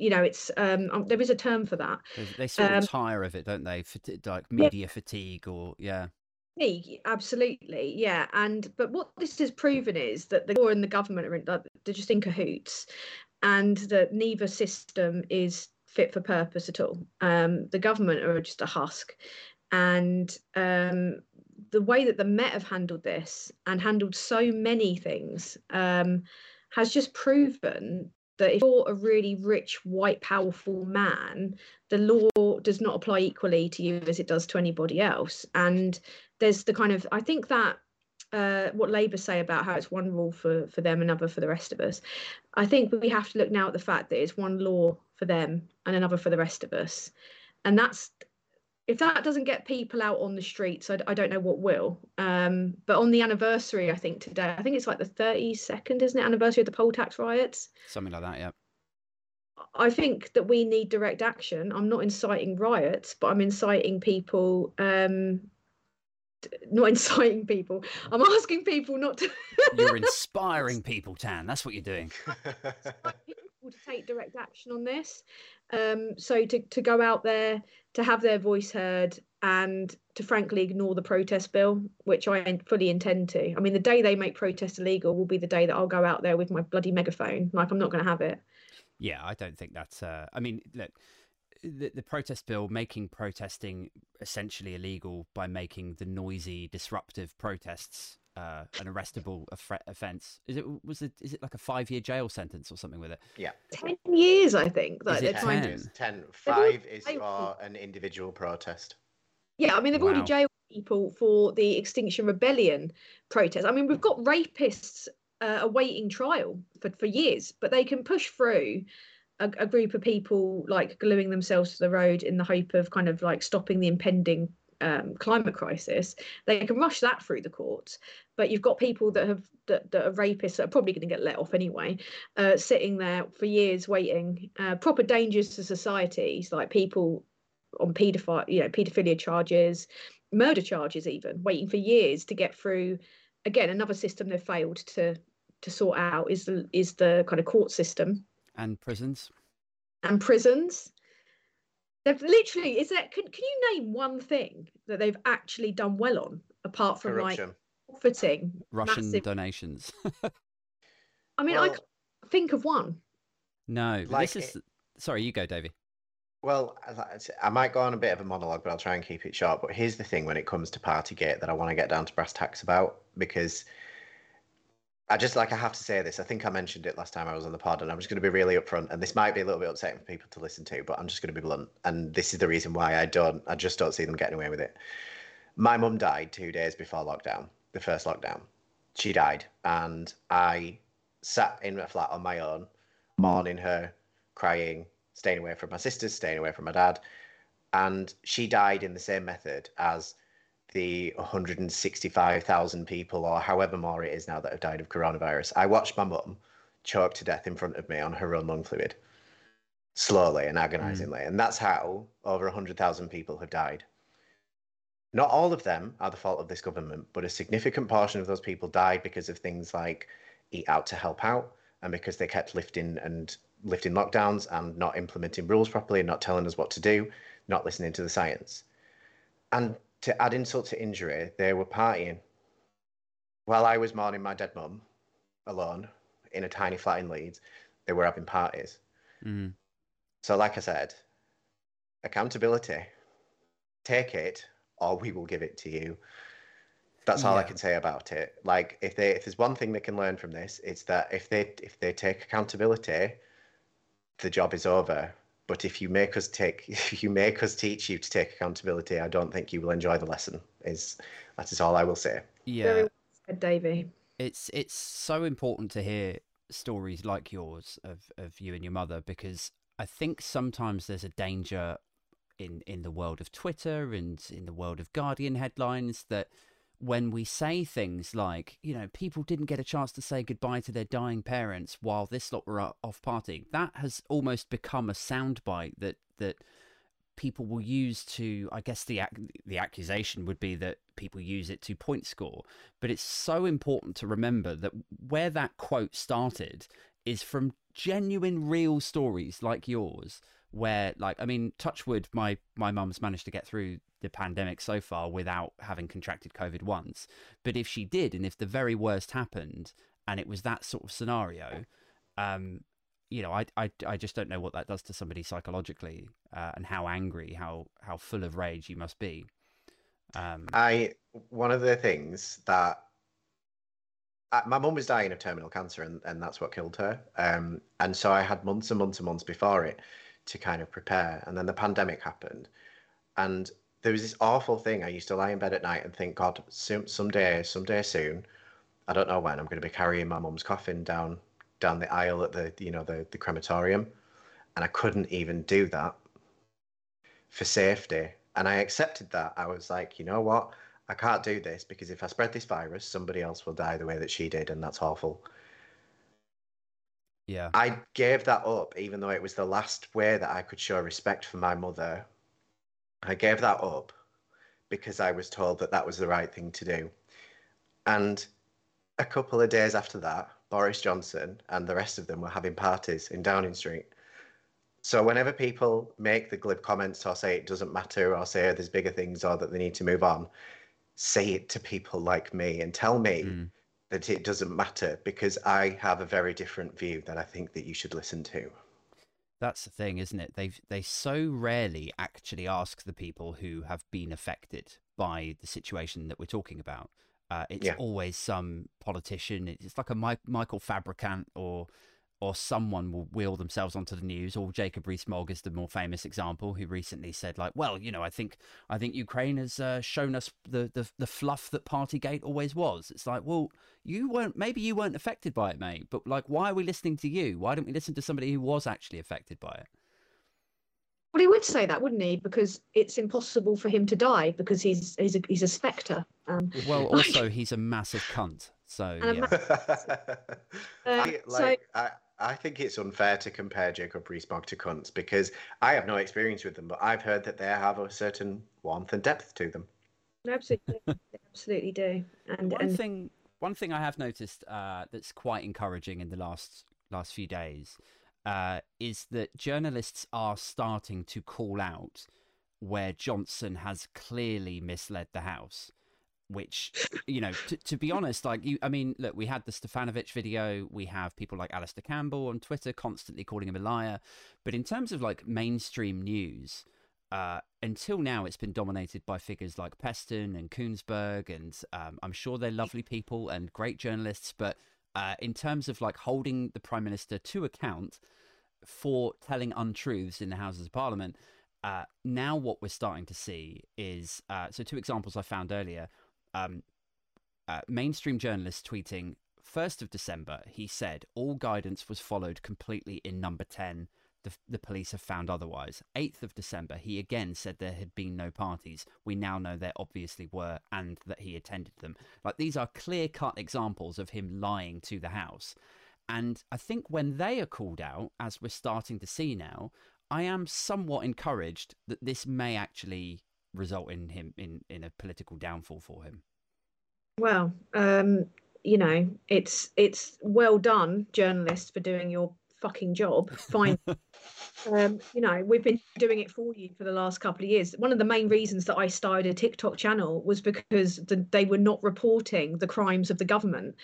Speaker 2: you know it's um, um, there is a term for that.
Speaker 1: They sort of um, tire of it don't they? Like media yeah. fatigue or yeah.
Speaker 2: Absolutely yeah and but what this has proven is that the law and the government are in, they're just in cahoots and that neither system is fit for purpose at all. Um, the government are just a husk and um, the way that the met have handled this and handled so many things um, has just proven that if you're a really rich, white, powerful man, the law does not apply equally to you as it does to anybody else. And there's the kind of, I think that uh, what Labour say about how it's one rule for, for them, another for the rest of us. I think we have to look now at the fact that it's one law for them and another for the rest of us. And that's if that doesn't get people out on the streets, I, I don't know what will. Um, but on the anniversary, I think today, I think it's like the 32nd, isn't it? Anniversary of the poll tax riots.
Speaker 1: Something like that, yeah.
Speaker 2: I think that we need direct action. I'm not inciting riots, but I'm inciting people. Um, not inciting people. I'm asking people not to.
Speaker 1: you're inspiring people, Tan. That's what you're doing.
Speaker 2: people to take direct action on this. Um, so to to go out there to have their voice heard and to frankly ignore the protest bill, which I fully intend to. I mean, the day they make protest illegal will be the day that I'll go out there with my bloody megaphone. Like, I'm not going to have it.
Speaker 1: Yeah, I don't think that's. Uh, I mean, look, the, the protest bill making protesting essentially illegal by making the noisy, disruptive protests uh, an arrestable offence. Is it was it is it like a five year jail sentence or something with it?
Speaker 3: Yeah,
Speaker 2: ten years I think. Like
Speaker 1: Is
Speaker 2: they're
Speaker 1: it
Speaker 2: trying
Speaker 1: 10?
Speaker 2: to.
Speaker 3: ten. Five is for an individual protest.
Speaker 2: Yeah, I mean they've already jailed people for the Extinction Rebellion protest. I mean we've got rapists uh, awaiting trial for for years, but they can push through. A, a group of people like gluing themselves to the road in the hope of kind of like stopping the impending um, climate crisis. They can rush that through the courts, but you've got people that have that, that are rapists that are probably going to get let off anyway, uh, sitting there for years waiting. Uh, proper dangers to societies, like people on paedophile, you know, paedophilia charges, murder charges, even waiting for years to get through. Again, another system they've failed to to sort out is the is the kind of court system
Speaker 1: And prisons.
Speaker 2: and prisons. They've literally is that can, can you name one thing that they've actually done well on apart from like
Speaker 3: Corruption.
Speaker 2: profiting
Speaker 1: Russian
Speaker 2: massive
Speaker 1: donations.
Speaker 2: I mean I can't think of one.
Speaker 1: no,
Speaker 3: Like
Speaker 1: this is. Sorry, you go, Davey.
Speaker 3: Well, as I s- I might go on a bit of a monologue, but I'll try and keep it short. But here's the thing when it comes to Partygate that I want to get down to brass tacks about because I just like I have to say this. I think I mentioned it last time I was on the pod, and I'm just going to be really upfront. And this might be a little bit upsetting for people to listen to, but I'm just going to be blunt. And this is the reason why I don't, I just don't see them getting away with it. My mum died two days before lockdown, the first lockdown. She died, and I sat in a flat on my own, mourning her, crying, staying away from my sisters, staying away from my dad. And she died in the same method as the 165,000 people, or however more it is now, that have died of coronavirus. I watched my mum choke to death in front of me on her own lung fluid, slowly and agonizingly. Mm. And that's how over 100,000 people have died. Not all of them are the fault of this government, but a significant portion of those people died because of things like eat out to help out and because they kept lifting and lifting lockdowns and not implementing rules properly and not telling us what to do, not listening to the science. And to add insult to injury, they were partying. While I was mourning my dead mum alone in a tiny flat in Leeds, they were having parties.
Speaker 1: Mm.
Speaker 3: So, like I said, accountability, take it or we will give it to you. That's all I can say about it. Like, if they, if there's one thing they can learn from this, it's that if they, if they take accountability, the job is over. But if you make us take, if you make us teach you to take accountability, I don't think you will enjoy the lesson. Is that is all I will say.
Speaker 1: Yeah,
Speaker 2: Very well said, Davey.
Speaker 1: it's it's so important to hear stories like yours of of you and your mother because I think sometimes there's a danger in in the world of Twitter and in the world of Guardian headlines that when we say things like, you know, people didn't get a chance to say goodbye to their dying parents while this lot were off partying, that has almost become a soundbite that that people will use to i guess the the accusation would be that people use it to point score. But it's so important to remember that where that quote started is from genuine real stories like yours where like i mean touchwood my my mum's managed to get through the pandemic so far without having contracted covid once but if she did and if the very worst happened and it was that sort of scenario um you know, I, I, I just don't know what that does to somebody psychologically, uh, and how angry, how how full of rage you must be. Um,
Speaker 3: I one of the things that uh, my mum was dying of terminal cancer, and, and that's what killed her. Um, and so I had months and months and months before it to kind of prepare. And then the pandemic happened, and there was this awful thing. I used to lie in bed at night and think, God, some someday, someday soon, I don't know when, I'm going to be carrying my mum's coffin down down the aisle at the you know the the crematorium, and I couldn't even do that for safety. And I accepted that. I was like, you know what? I can't do this because if I spread this virus, somebody else will die the way that she did, and that's awful.
Speaker 1: Yeah,
Speaker 3: I gave that up, even though it was the last way that I could show respect for my mother. I gave that up because I was told that that was the right thing to do. And a couple of days after that, Boris Johnson and the rest of them were having parties in Downing Street. So whenever people make the glib comments or say it doesn't matter or say oh, there's bigger things or that they need to move on, say it to people like me and tell me
Speaker 1: Mm.
Speaker 3: That it doesn't matter because I have a very different view that I think that you should listen to.
Speaker 1: that's the thing, isn't it? They they so rarely actually ask the people who have been affected by the situation that we're talking about. Uh, it's
Speaker 3: Yeah.
Speaker 1: always some politician. It's like a Mi- Michael Fabricant or or someone will wheel themselves onto the news. Or Jacob Rees-Mogg is the more famous example, who recently said, like, well, you know, I think I think Ukraine has uh, shown us the, the the fluff that Partygate always was. It's like, well, you weren't maybe you weren't affected by it, mate. But like, why are we listening to you? Why don't we listen to somebody who was actually affected by it?
Speaker 2: Well, he would say that, wouldn't he? Because it's impossible for him to die because he's he's a, he's a spectre. Um,
Speaker 1: Well, also he's a massive cunt. So
Speaker 2: And a
Speaker 1: yeah.
Speaker 3: I,
Speaker 2: so-
Speaker 3: I, I think it's unfair to compare Jacob Rees-Mogg to cunts because I have no experience with them, but I've heard that they have a certain warmth and depth to them.
Speaker 2: absolutely, absolutely do. And
Speaker 1: one
Speaker 2: and
Speaker 1: thing one thing I have noticed uh, that's quite encouraging in the last last few days uh, is that journalists are starting to call out where Johnson has clearly misled the House. Which, you know, to, to be honest, like you, I mean, look, we had the Stefanovic video. We have people like Alastair Campbell on Twitter constantly calling him a liar. But in terms of like mainstream news, uh, until now, it's been dominated by figures like Peston and Kuenssberg, and um, I'm sure they're lovely people and great journalists. But uh, in terms of like holding the prime minister to account for telling untruths in the Houses of Parliament, uh, now what we're starting to see is uh, so two examples I found earlier. Um, uh, mainstream journalists tweeting 1st of December, he said all guidance was followed completely in number 10 the, the police have found otherwise. 8th of December, he again said there had been no parties. We now know there obviously were and that he attended them. Like these are clear cut examples of him lying to the House. And I think when they are called out, as we're starting to see now, I am somewhat encouraged that this may actually result in him in, in a political downfall for him.
Speaker 2: well, um, you know, it's it's well done, journalists, for doing your fucking job. Fine. um, you know, we've been doing it for you for the last couple of years. One of the main reasons that I started a TikTok channel was because the, they were not reporting the crimes of the government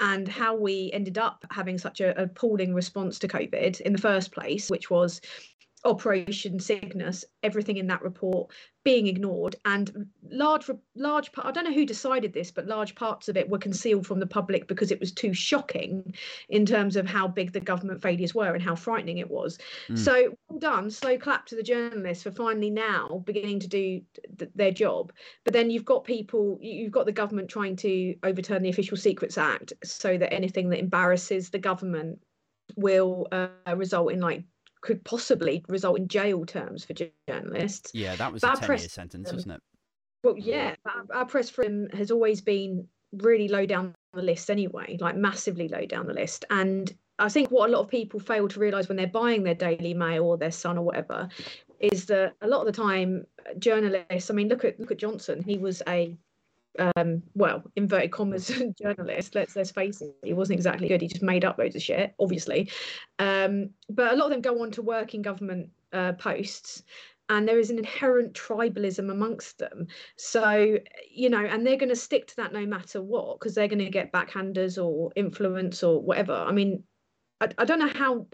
Speaker 2: and how we ended up having such a appalling response to COVID in the first place, which was Operation Cygnus, everything in that report being ignored, and large, large part. I don't know who decided this, but large parts of it were concealed from the public because it was too shocking in terms of how big the government failures were and how frightening it was.
Speaker 1: Mm.
Speaker 2: So well done, slow clap to the journalists for finally now beginning to do th- their job. But then you've got people, you- you've got the government trying to overturn the Official Secrets Act so that anything that embarrasses the government will uh, result in like could possibly result in jail terms for journalists.
Speaker 1: Yeah, that was
Speaker 2: Bad
Speaker 1: a 10 year
Speaker 2: press-
Speaker 1: sentence, um, wasn't it?
Speaker 2: Well, yeah, our, our press freedom has always been really low down the list anyway, like massively low down the list. And I think what a lot of people fail to realise when they're buying their Daily Mail or their Sun or whatever is that a lot of the time journalists. I mean, look at look at Johnson. He was a um, well, inverted commas journalist. Let's let's face it, he wasn't exactly good. He just made up loads of shit, obviously. Um, but a lot of them go on to work in government uh, posts, and there is an inherent tribalism amongst them. So you know, and they're going to stick to that no matter what, because they're going to get backhanders or influence or whatever. I mean, I, I don't know how.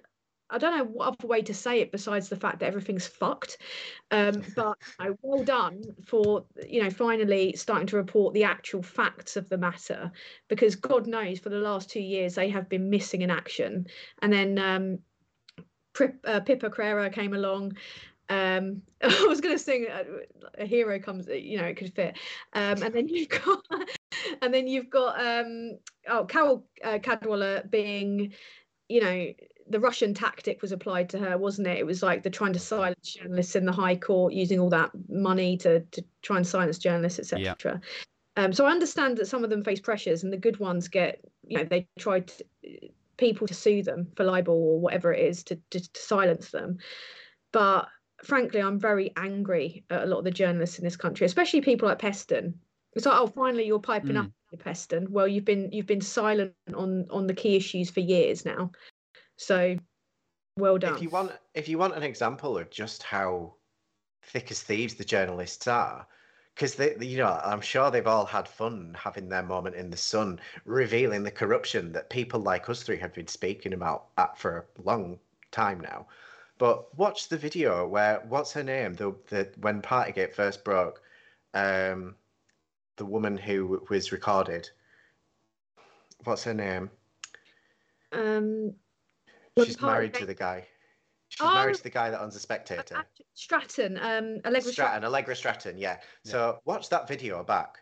Speaker 2: I don't know what other way to say it besides the fact that everything's fucked. Um, but well done for you know finally starting to report the actual facts of the matter, because God knows for the last two years they have been missing in action. And then um, uh, Pippa Crerar came along. Um, I was going to sing uh, a hero comes, you know, it could fit. Um, and then you've got, and then you've got um, oh Carole uh, Cadwalladr being, you know, the Russian tactic was applied to her, wasn't it? It was like the trying to silence journalists in the High Court, using all that money to to try and silence journalists, etc. Um, so I understand that some of them face pressures, and the good ones get, you know, they try to, people to sue them for libel or whatever it is to, to to silence them. But frankly, I'm very angry at a lot of the journalists in this country, especially people like Peston. It's like, oh, finally you're piping
Speaker 1: Mm.
Speaker 2: up, Peston. Well, you've been you've been silent on on the key issues for years now. So, well done.
Speaker 3: If you want, if you want an example of just how thick as thieves the journalists are, because they, you know, I'm sure they've all had fun having their moment in the sun, revealing the corruption that people like us three have been speaking about at, for a long time now. But watch the video where what's her name? The the when Partygate first broke, um, the woman who was recorded. What's her name?
Speaker 2: Um,
Speaker 3: She's married to the guy. She's oh, married to the guy that owns a Spectator.
Speaker 2: Stratton, um, Allegra
Speaker 3: Stratton, Allegra Stratton, yeah. yeah. So watch that video back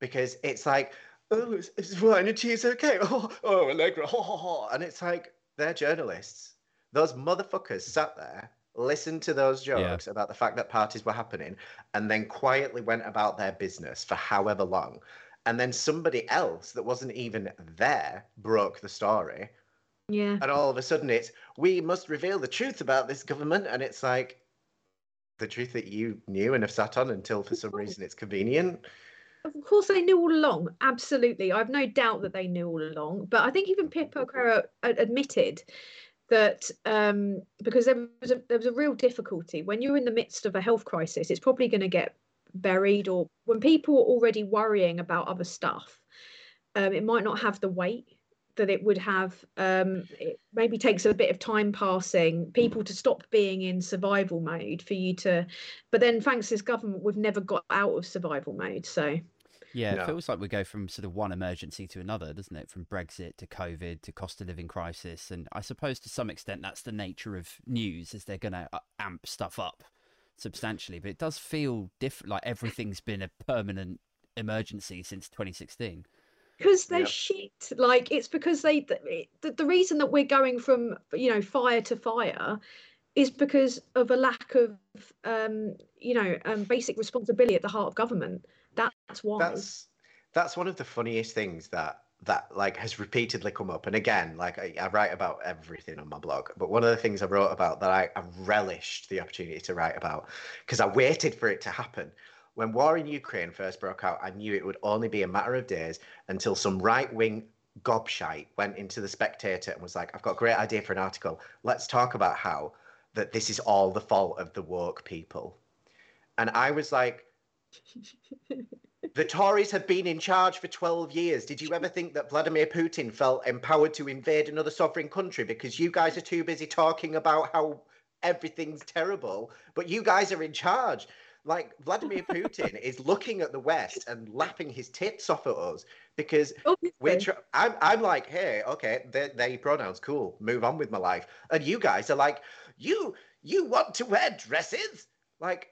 Speaker 3: because it's like, oh, it's, it's fine and she's okay. Oh, oh, Allegra, ho, ho, ho. and it's like they're journalists. Those motherfuckers sat there, listened to those jokes yeah. about the fact that parties were happening, and then quietly went about their business for however long. And then somebody else that wasn't even there broke the story
Speaker 2: yeah.
Speaker 3: And all of a sudden it's, we must reveal the truth about this government. And it's like, the truth that you knew and have sat on until for some reason it's convenient.
Speaker 2: Of course, they knew all along. Absolutely. I've no doubt that they knew all along. But I think even Pippa Crerar admitted that um, because there was, a, there was a real difficulty when you're in the midst of a health crisis, it's probably going to get buried, or when people are already worrying about other stuff, um, it might not have the weight that it would have um, it maybe takes a bit of time passing people to stop being in survival mode for you to but then thanks to this government we've never got out of survival mode so
Speaker 1: yeah, it feels like we go from sort of one emergency to another, doesn't it? From Brexit to COVID to cost of living crisis, and I suppose to some extent that's the nature of news, is they're going to uh, amp stuff up substantially. But it does feel different, like everything's been a permanent emergency since 2016
Speaker 2: because they're yep. shit. Like it's because they the, the reason that we're going from you know fire to fire is because of a lack of um you know um basic responsibility at the heart of government. That's why.
Speaker 3: That's that's one of the funniest things that that like has repeatedly come up. And again like I, I, write about everything on my blog but one of the things i wrote about that i, I relished the opportunity to write about because i waited for it to happen when war in Ukraine first broke out, I knew it would only be a matter of days until some right wing gobshite went into the Spectator and was like, I've got a great idea for an article. Let's talk about how that this is all the fault of the woke people. And I was like, the Tories have been in charge for 12 years. Did you ever think that Vladimir Putin felt empowered to invade another sovereign country because you guys are too busy talking about how everything's terrible, but you guys are in charge? Like Vladimir Putin is looking at the West and lapping his tits off at us because oh, we're. Tr- I'm. I'm like, hey, okay, they're, they're pronouns, cool. Move on with my life. And you guys are like, you you want to wear dresses? Like,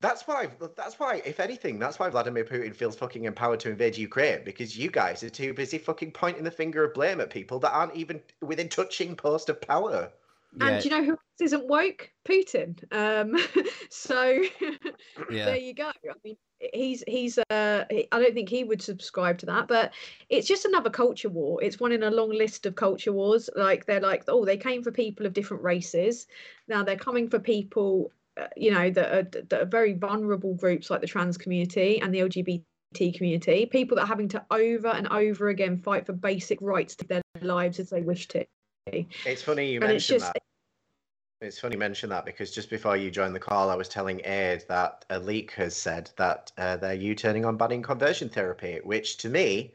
Speaker 3: that's why. That's why. If anything, that's why Vladimir Putin feels fucking empowered to invade Ukraine because you guys are too busy fucking pointing the finger of blame at people that aren't even within touching post of power.
Speaker 2: Yeah. And you know who else isn't woke? Putin. Um, so yeah. there you go. I mean, he's he's. Uh, I don't think he would subscribe to that, but it's just another culture war. It's one in a long list of culture wars. Like they're like, oh, they came for people of different races. Now they're coming for people, uh, you know, that are, that are very vulnerable groups like the trans community and the LGBT community. People that are having to over and over again fight for basic rights to their lives as they wish to.
Speaker 3: It's funny you and mentioned just, that. It's funny you mention that because just before you joined the call, I was telling Aid that a leak has said that uh, they're U-turning on banning conversion therapy, which to me,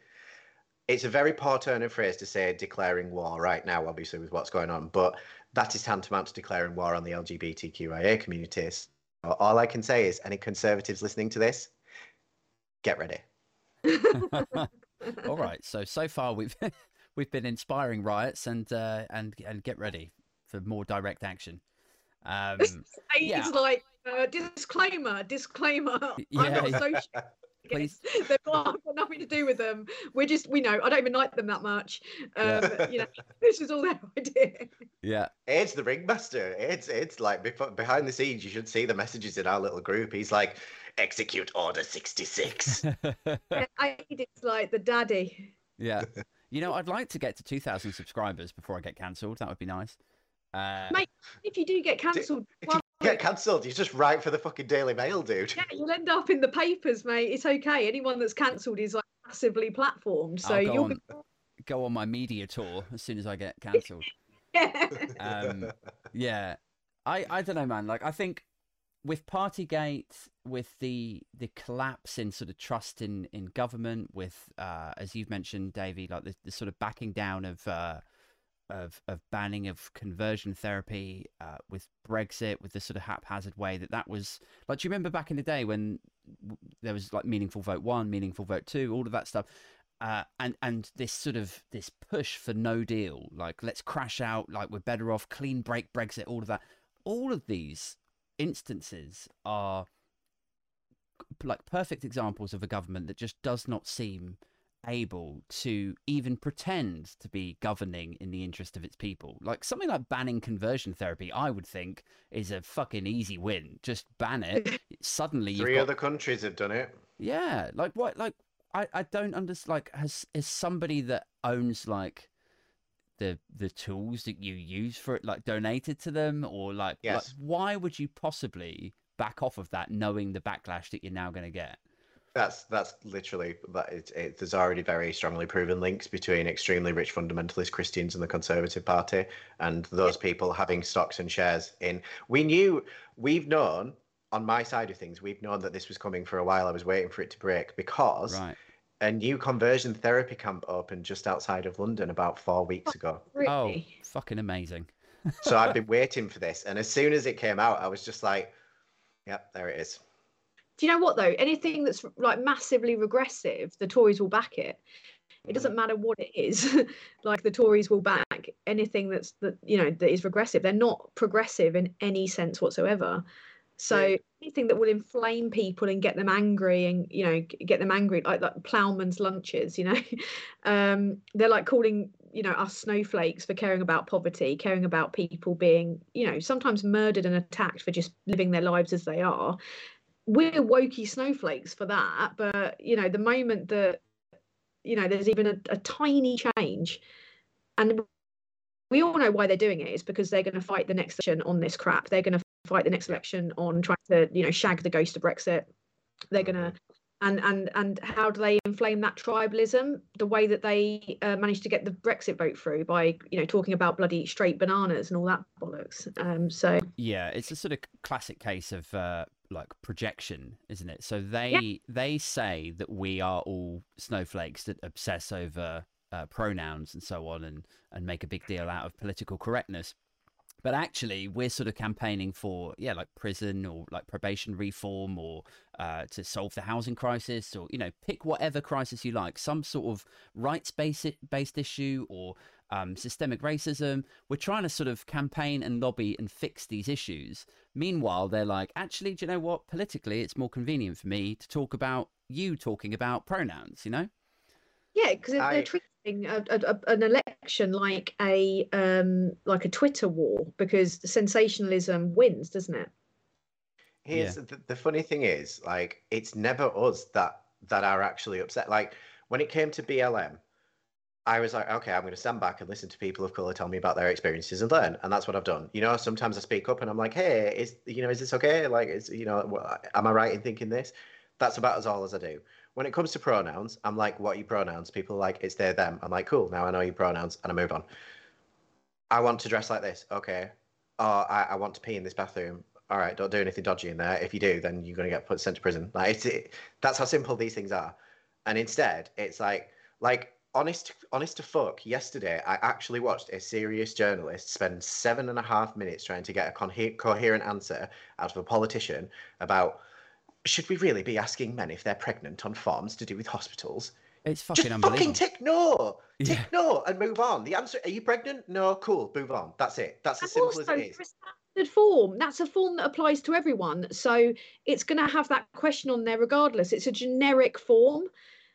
Speaker 3: it's a very poor turn of phrase to say declaring war right now, obviously with what's going on, but that is tantamount to declaring war on the LGBTQIA communities. All I can say is, any conservatives listening to this, get ready.
Speaker 1: All right. So so far we've we've been inspiring riots and uh, and and get ready for more direct action. Um,
Speaker 2: yeah. It's like uh, disclaimer, disclaimer. Yeah, I'm not social. Please. They've got, nothing to do with them. We're just, we know, I don't even like them that much. Um, yeah. You know, this is all their idea.
Speaker 1: Yeah.
Speaker 3: It's the ringmaster. It's it's like behind the scenes. You should see the messages in our little group. He's like, execute order sixty six.
Speaker 2: yeah, I it's like the daddy.
Speaker 1: Yeah. You know, I'd like to get to 2,000 subscribers before I get cancelled. That would be nice. Uh,
Speaker 2: Mate, if you do get cancelled,
Speaker 3: if you get cancelled, you just write for the fucking Daily Mail, dude.
Speaker 2: Yeah, you'll end up in the papers, mate. It's okay. Anyone that's cancelled is like massively platformed, so you'll
Speaker 1: on, go on my media tour as soon as I get cancelled. yeah. Um, yeah. I I don't know, man. Like I think with Partygate, with the the collapse in sort of trust in in government, with uh, as you've mentioned, Davey, like the, the sort of backing down of uh, of of banning of conversion therapy uh, with Brexit, with the sort of haphazard way that that was like. Do you remember back in the day when there was like meaningful vote one, meaningful vote two, all of that stuff? Uh, and and this sort of this push for no deal, like let's crash out, like we're better off, clean break Brexit, all of that. All of these instances are like perfect examples of a government that just does not seem able to even pretend to be governing in the interest of its people. Like something like banning conversion therapy, I would think is a fucking easy win. Just ban it. Suddenly,
Speaker 3: three
Speaker 1: got...
Speaker 3: other countries have done it.
Speaker 1: Yeah, like what? Like I, I don't understand. Like has is somebody that owns like the the tools that you use for it like donated to them or like,
Speaker 3: yes.
Speaker 1: like why would you possibly back off of that knowing the backlash that you're now going to get?
Speaker 3: That's that's literally that. It, it, there's already very strongly proven links between extremely rich fundamentalist Christians and the Conservative Party, and those people having stocks and shares in. We knew, we've known on my side of things, we've known that this was coming for a while. I was waiting for it to break because
Speaker 1: right.
Speaker 3: A new conversion therapy camp opened just outside of London about four weeks ago.
Speaker 2: Oh, really?
Speaker 1: Oh, fucking amazing!
Speaker 3: so I've been waiting for this, and as soon as it came out, I was just like, "Yep, there it is."
Speaker 2: Do you know what though? Anything that's like massively regressive, the Tories will back it. It mm. doesn't matter what it is. like the Tories will back anything that's that you know that is regressive. They're not progressive in any sense whatsoever. So yeah. anything that will inflame people and get them angry and you know get them angry like like ploughman's lunches, you know, um, they're like calling you know us snowflakes for caring about poverty, caring about people being you know sometimes murdered and attacked for just living their lives as they are. We're wokey snowflakes for that but you know the moment that you know there's even a, a tiny change and we all know why they're doing it is because they're going to fight the next election on this crap. They're going to fight the next election on trying to you know shag the ghost of brexit. They're going to and and and how do they inflame that tribalism? The way that they uh, managed to get the brexit vote through by you know talking about bloody straight bananas and all that bollocks. Um so
Speaker 1: yeah it's a sort of classic case of uh, like projection isn't it? So they
Speaker 2: Yeah.
Speaker 1: they say that we are all snowflakes that obsess over uh, pronouns and so on and and make a big deal out of political correctness but actually we're sort of campaigning for yeah like prison or like probation reform or uh, to solve the housing crisis or you know pick whatever crisis you like some sort of rights based based issue or um, systemic racism. We're trying to sort of campaign and lobby and fix these issues. Meanwhile they're like actually do you know what? Politically it's more convenient for me to talk about you talking about pronouns you know?
Speaker 2: Yeah, because
Speaker 3: I-
Speaker 2: they're treating a, a, a- an election like a um, like a Twitter war because sensationalism wins, doesn't it?
Speaker 3: Here's the, the funny thing is, like, it's never us that that are actually upset. Like when it came to BLM, I was like, okay, I'm going to stand back and listen to people of color tell me about their experiences and learn, and that's what I've done. You know, sometimes I speak up and I'm like, hey, is you know, is this okay? Like, is you know, am I right in thinking this? That's about as all as I do. When it comes to pronouns, I'm like, what are your pronouns? People are like, it's they, them. I'm like, cool, now I know your pronouns, and I move on. I want to dress like this. Okay. Oh, I, I want to pee in this bathroom. All right, don't do anything dodgy in there. If you do, then you're going to get put sent to prison. Like it's, it, that's how simple these things are. And instead, it's like like honest honest to fuck. Yesterday, I actually watched a serious journalist spend seven and a half minutes trying to get a conhe- coherent answer out of a politician about should we really be asking men if they're pregnant on farms to do with hospitals?
Speaker 1: it's fucking
Speaker 3: Just
Speaker 1: unbelievable
Speaker 3: fucking tick no. Tick
Speaker 1: Yeah.
Speaker 3: no and move on. The answer: Are you pregnant? No. Cool. Move on. That's it. That's as simple
Speaker 2: also,
Speaker 3: as it is.
Speaker 2: standard form, that's a form that applies to everyone. So it's going to have that question on there regardless. It's a generic form.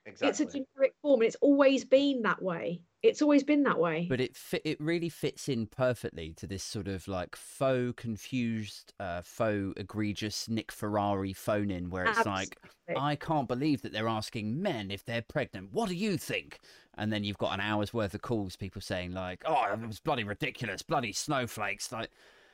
Speaker 3: Exactly.
Speaker 2: It's a generic form, and it's always been that way. It's always been that way.
Speaker 1: but it fit, it really fits in perfectly to this sort of like faux confused uh faux egregious nick ferrari phone in where it's like i can't believe that they're asking men if they're pregnant what do you think and then you've got an hour's worth of calls people saying like oh it was bloody ridiculous bloody snowflakes like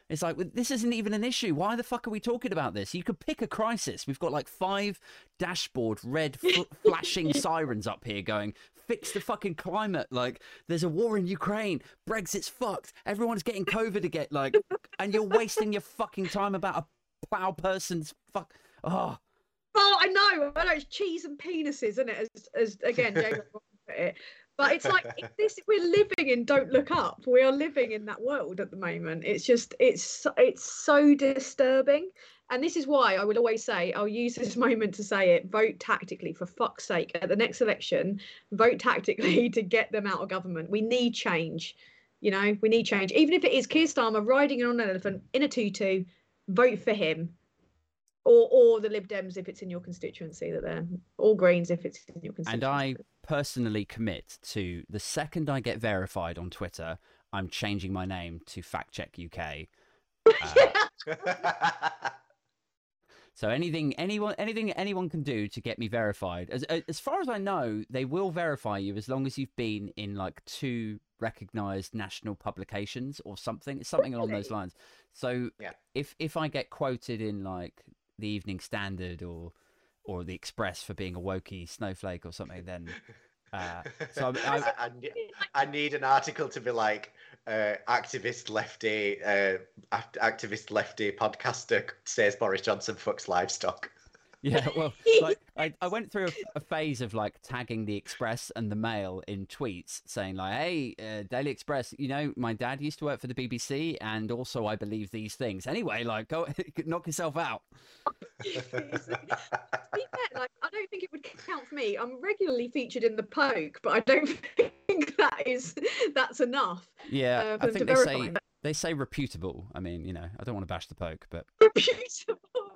Speaker 1: it's like well, this isn't even an issue. Why the fuck are we talking about this? You could pick a crisis. We've got like five dashboard red fl- flashing sirens up here going, fix the fucking climate. Like, there's a war in Ukraine. Brexit's fucked. Everyone's getting COVID again. Like, and you're wasting your fucking time about a plow person's fuck. Oh,
Speaker 2: Oh, I know. I know. It's cheese and penises, isn't it? As, as again, James put it. But it's like this we're living in don't look up. We are living in that world at the moment. It's just it's it's so disturbing. And this is why I would always say I'll use this moment to say it. Vote tactically for fuck's sake. At the next election, vote tactically to get them out of government. We need change. You know, we need change. Even if it is Keir Starmer riding on an elephant in a tutu, vote for him. Or or the Lib Dems if it's in your constituency that they're all Greens if it's in your constituency.
Speaker 1: And I personally commit to the second I get verified on Twitter, I'm changing my name to Fact Check UK. Uh, So anything anyone anything anyone can do to get me verified. As as far as I know, they will verify you as long as you've been in like two recognized national publications or something. It's something along those lines. So
Speaker 3: Yeah.
Speaker 1: if if I get quoted in like the Evening Standard or or the Express for being a wokey snowflake or something, then uh, so I'm-
Speaker 3: I,
Speaker 1: I-
Speaker 3: I, I need an article to be like uh, activist lefty, uh, act- activist lefty podcaster says Boris Johnson fucks livestock.
Speaker 1: Yeah, well, like I, I went through a, a phase of like tagging the Express and the Mail in tweets, saying like, "Hey, uh, Daily Express, you know, my dad used to work for the BBC, and also I believe these things. Anyway, like, go knock yourself out."
Speaker 2: to be fair, like I don't think it would count for me. I'm regularly featured in the Poke, but I don't think that is that's enough.
Speaker 1: Yeah,
Speaker 2: uh,
Speaker 1: I think they say
Speaker 2: that.
Speaker 1: they say reputable. I mean, you know, I don't want to bash the poke, but
Speaker 2: reputable.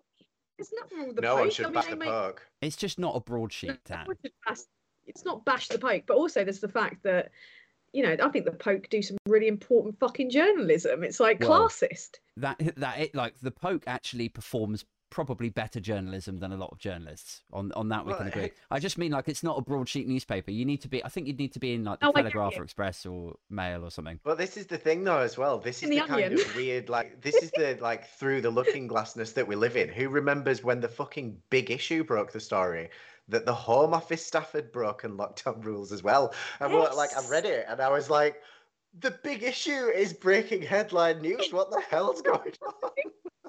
Speaker 2: There's nothing wrong with the
Speaker 3: no
Speaker 2: Poke.
Speaker 3: one
Speaker 2: I
Speaker 3: should
Speaker 2: mean,
Speaker 3: bash
Speaker 2: they
Speaker 3: the
Speaker 2: make-
Speaker 3: poke.
Speaker 1: it's just not a broadsheet, Dan.
Speaker 2: bash- It's not bash the Poke, but also there's the fact that you know I think the Poke do some really important fucking journalism. It's like
Speaker 1: Well,
Speaker 2: classist.
Speaker 1: That that it like the poke actually performs probably better journalism than a lot of journalists. On on that we
Speaker 3: Well,
Speaker 1: can agree.
Speaker 3: hey-
Speaker 1: I just mean like it's not a broadsheet newspaper. You need to be. I think you'd need to be in like the
Speaker 2: Oh,
Speaker 1: Telegraph or Express or Mail or something.
Speaker 3: But this is the thing, though, as well. This is the,
Speaker 2: the
Speaker 3: kind of weird, like, this is the like through the looking glassness that we live in. Who remembers when the fucking big issue broke the story that the Home Office staff had broken lockdown rules as well? And we're like, I
Speaker 2: Yes.
Speaker 3: read it, and I was like, the big issue is breaking headline news. What the hell's going on?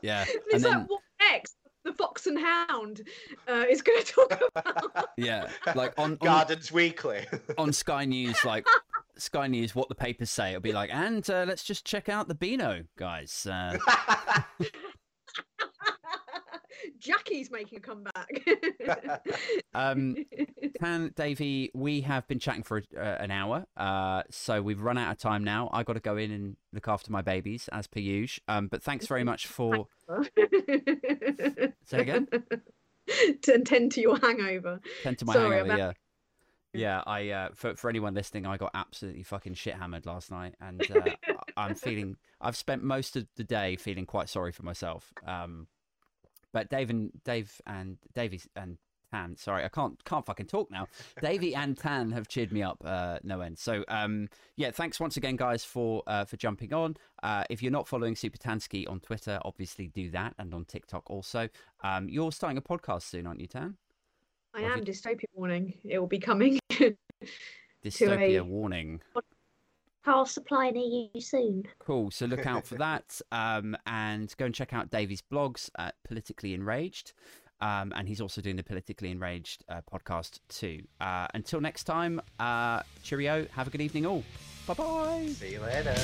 Speaker 1: Yeah,
Speaker 2: And
Speaker 1: and
Speaker 2: it's
Speaker 1: then
Speaker 2: like what next? The Fox and Hound uh, is going to talk about.
Speaker 1: yeah, like on on,
Speaker 3: Gardens Weekly.
Speaker 1: on Sky News, like Sky News, what the papers say, it'll be like, and uh, let's just check out the Beano guys. Uh,
Speaker 2: Jackie's making a comeback.
Speaker 1: um, Tan, Davey, we have been chatting for uh, an hour, uh, so we've run out of time now. I got to go in and look after my babies as per usual. Um, but thanks very much for. Say again?
Speaker 2: to attend to your hangover.
Speaker 1: Tend to my
Speaker 2: Sorry,
Speaker 1: hangover,
Speaker 2: back.
Speaker 1: yeah. Yeah, I uh, for for anyone listening, I got absolutely fucking shit hammered last night, and uh, I'm feeling. I've spent most of the day feeling quite sorry for myself. Um, but Dave and Dave and Davey and Tan, sorry, I can't can't fucking talk now. Davey and Tan have cheered me up uh, no end. So um, yeah, thanks once again, guys, for uh, for jumping on. Uh, if you're not following Supertanskiii on Twitter, obviously do that, and on TikTok also. Um, you're starting a podcast soon, aren't you, Tan?
Speaker 2: I
Speaker 1: Have
Speaker 2: am
Speaker 1: you-
Speaker 2: dystopia warning. It will be coming.
Speaker 1: Dystopia
Speaker 2: a-
Speaker 1: warning.
Speaker 4: Power supply near you soon.
Speaker 1: Cool. So look out for that. Um, and go and check out Davey's blogs at Politically Enraged. Um, and he's also doing the Politically Enraged uh, podcast too. Uh, until next time, uh, cheerio. Have a good evening, all. Bye bye.
Speaker 3: See you later.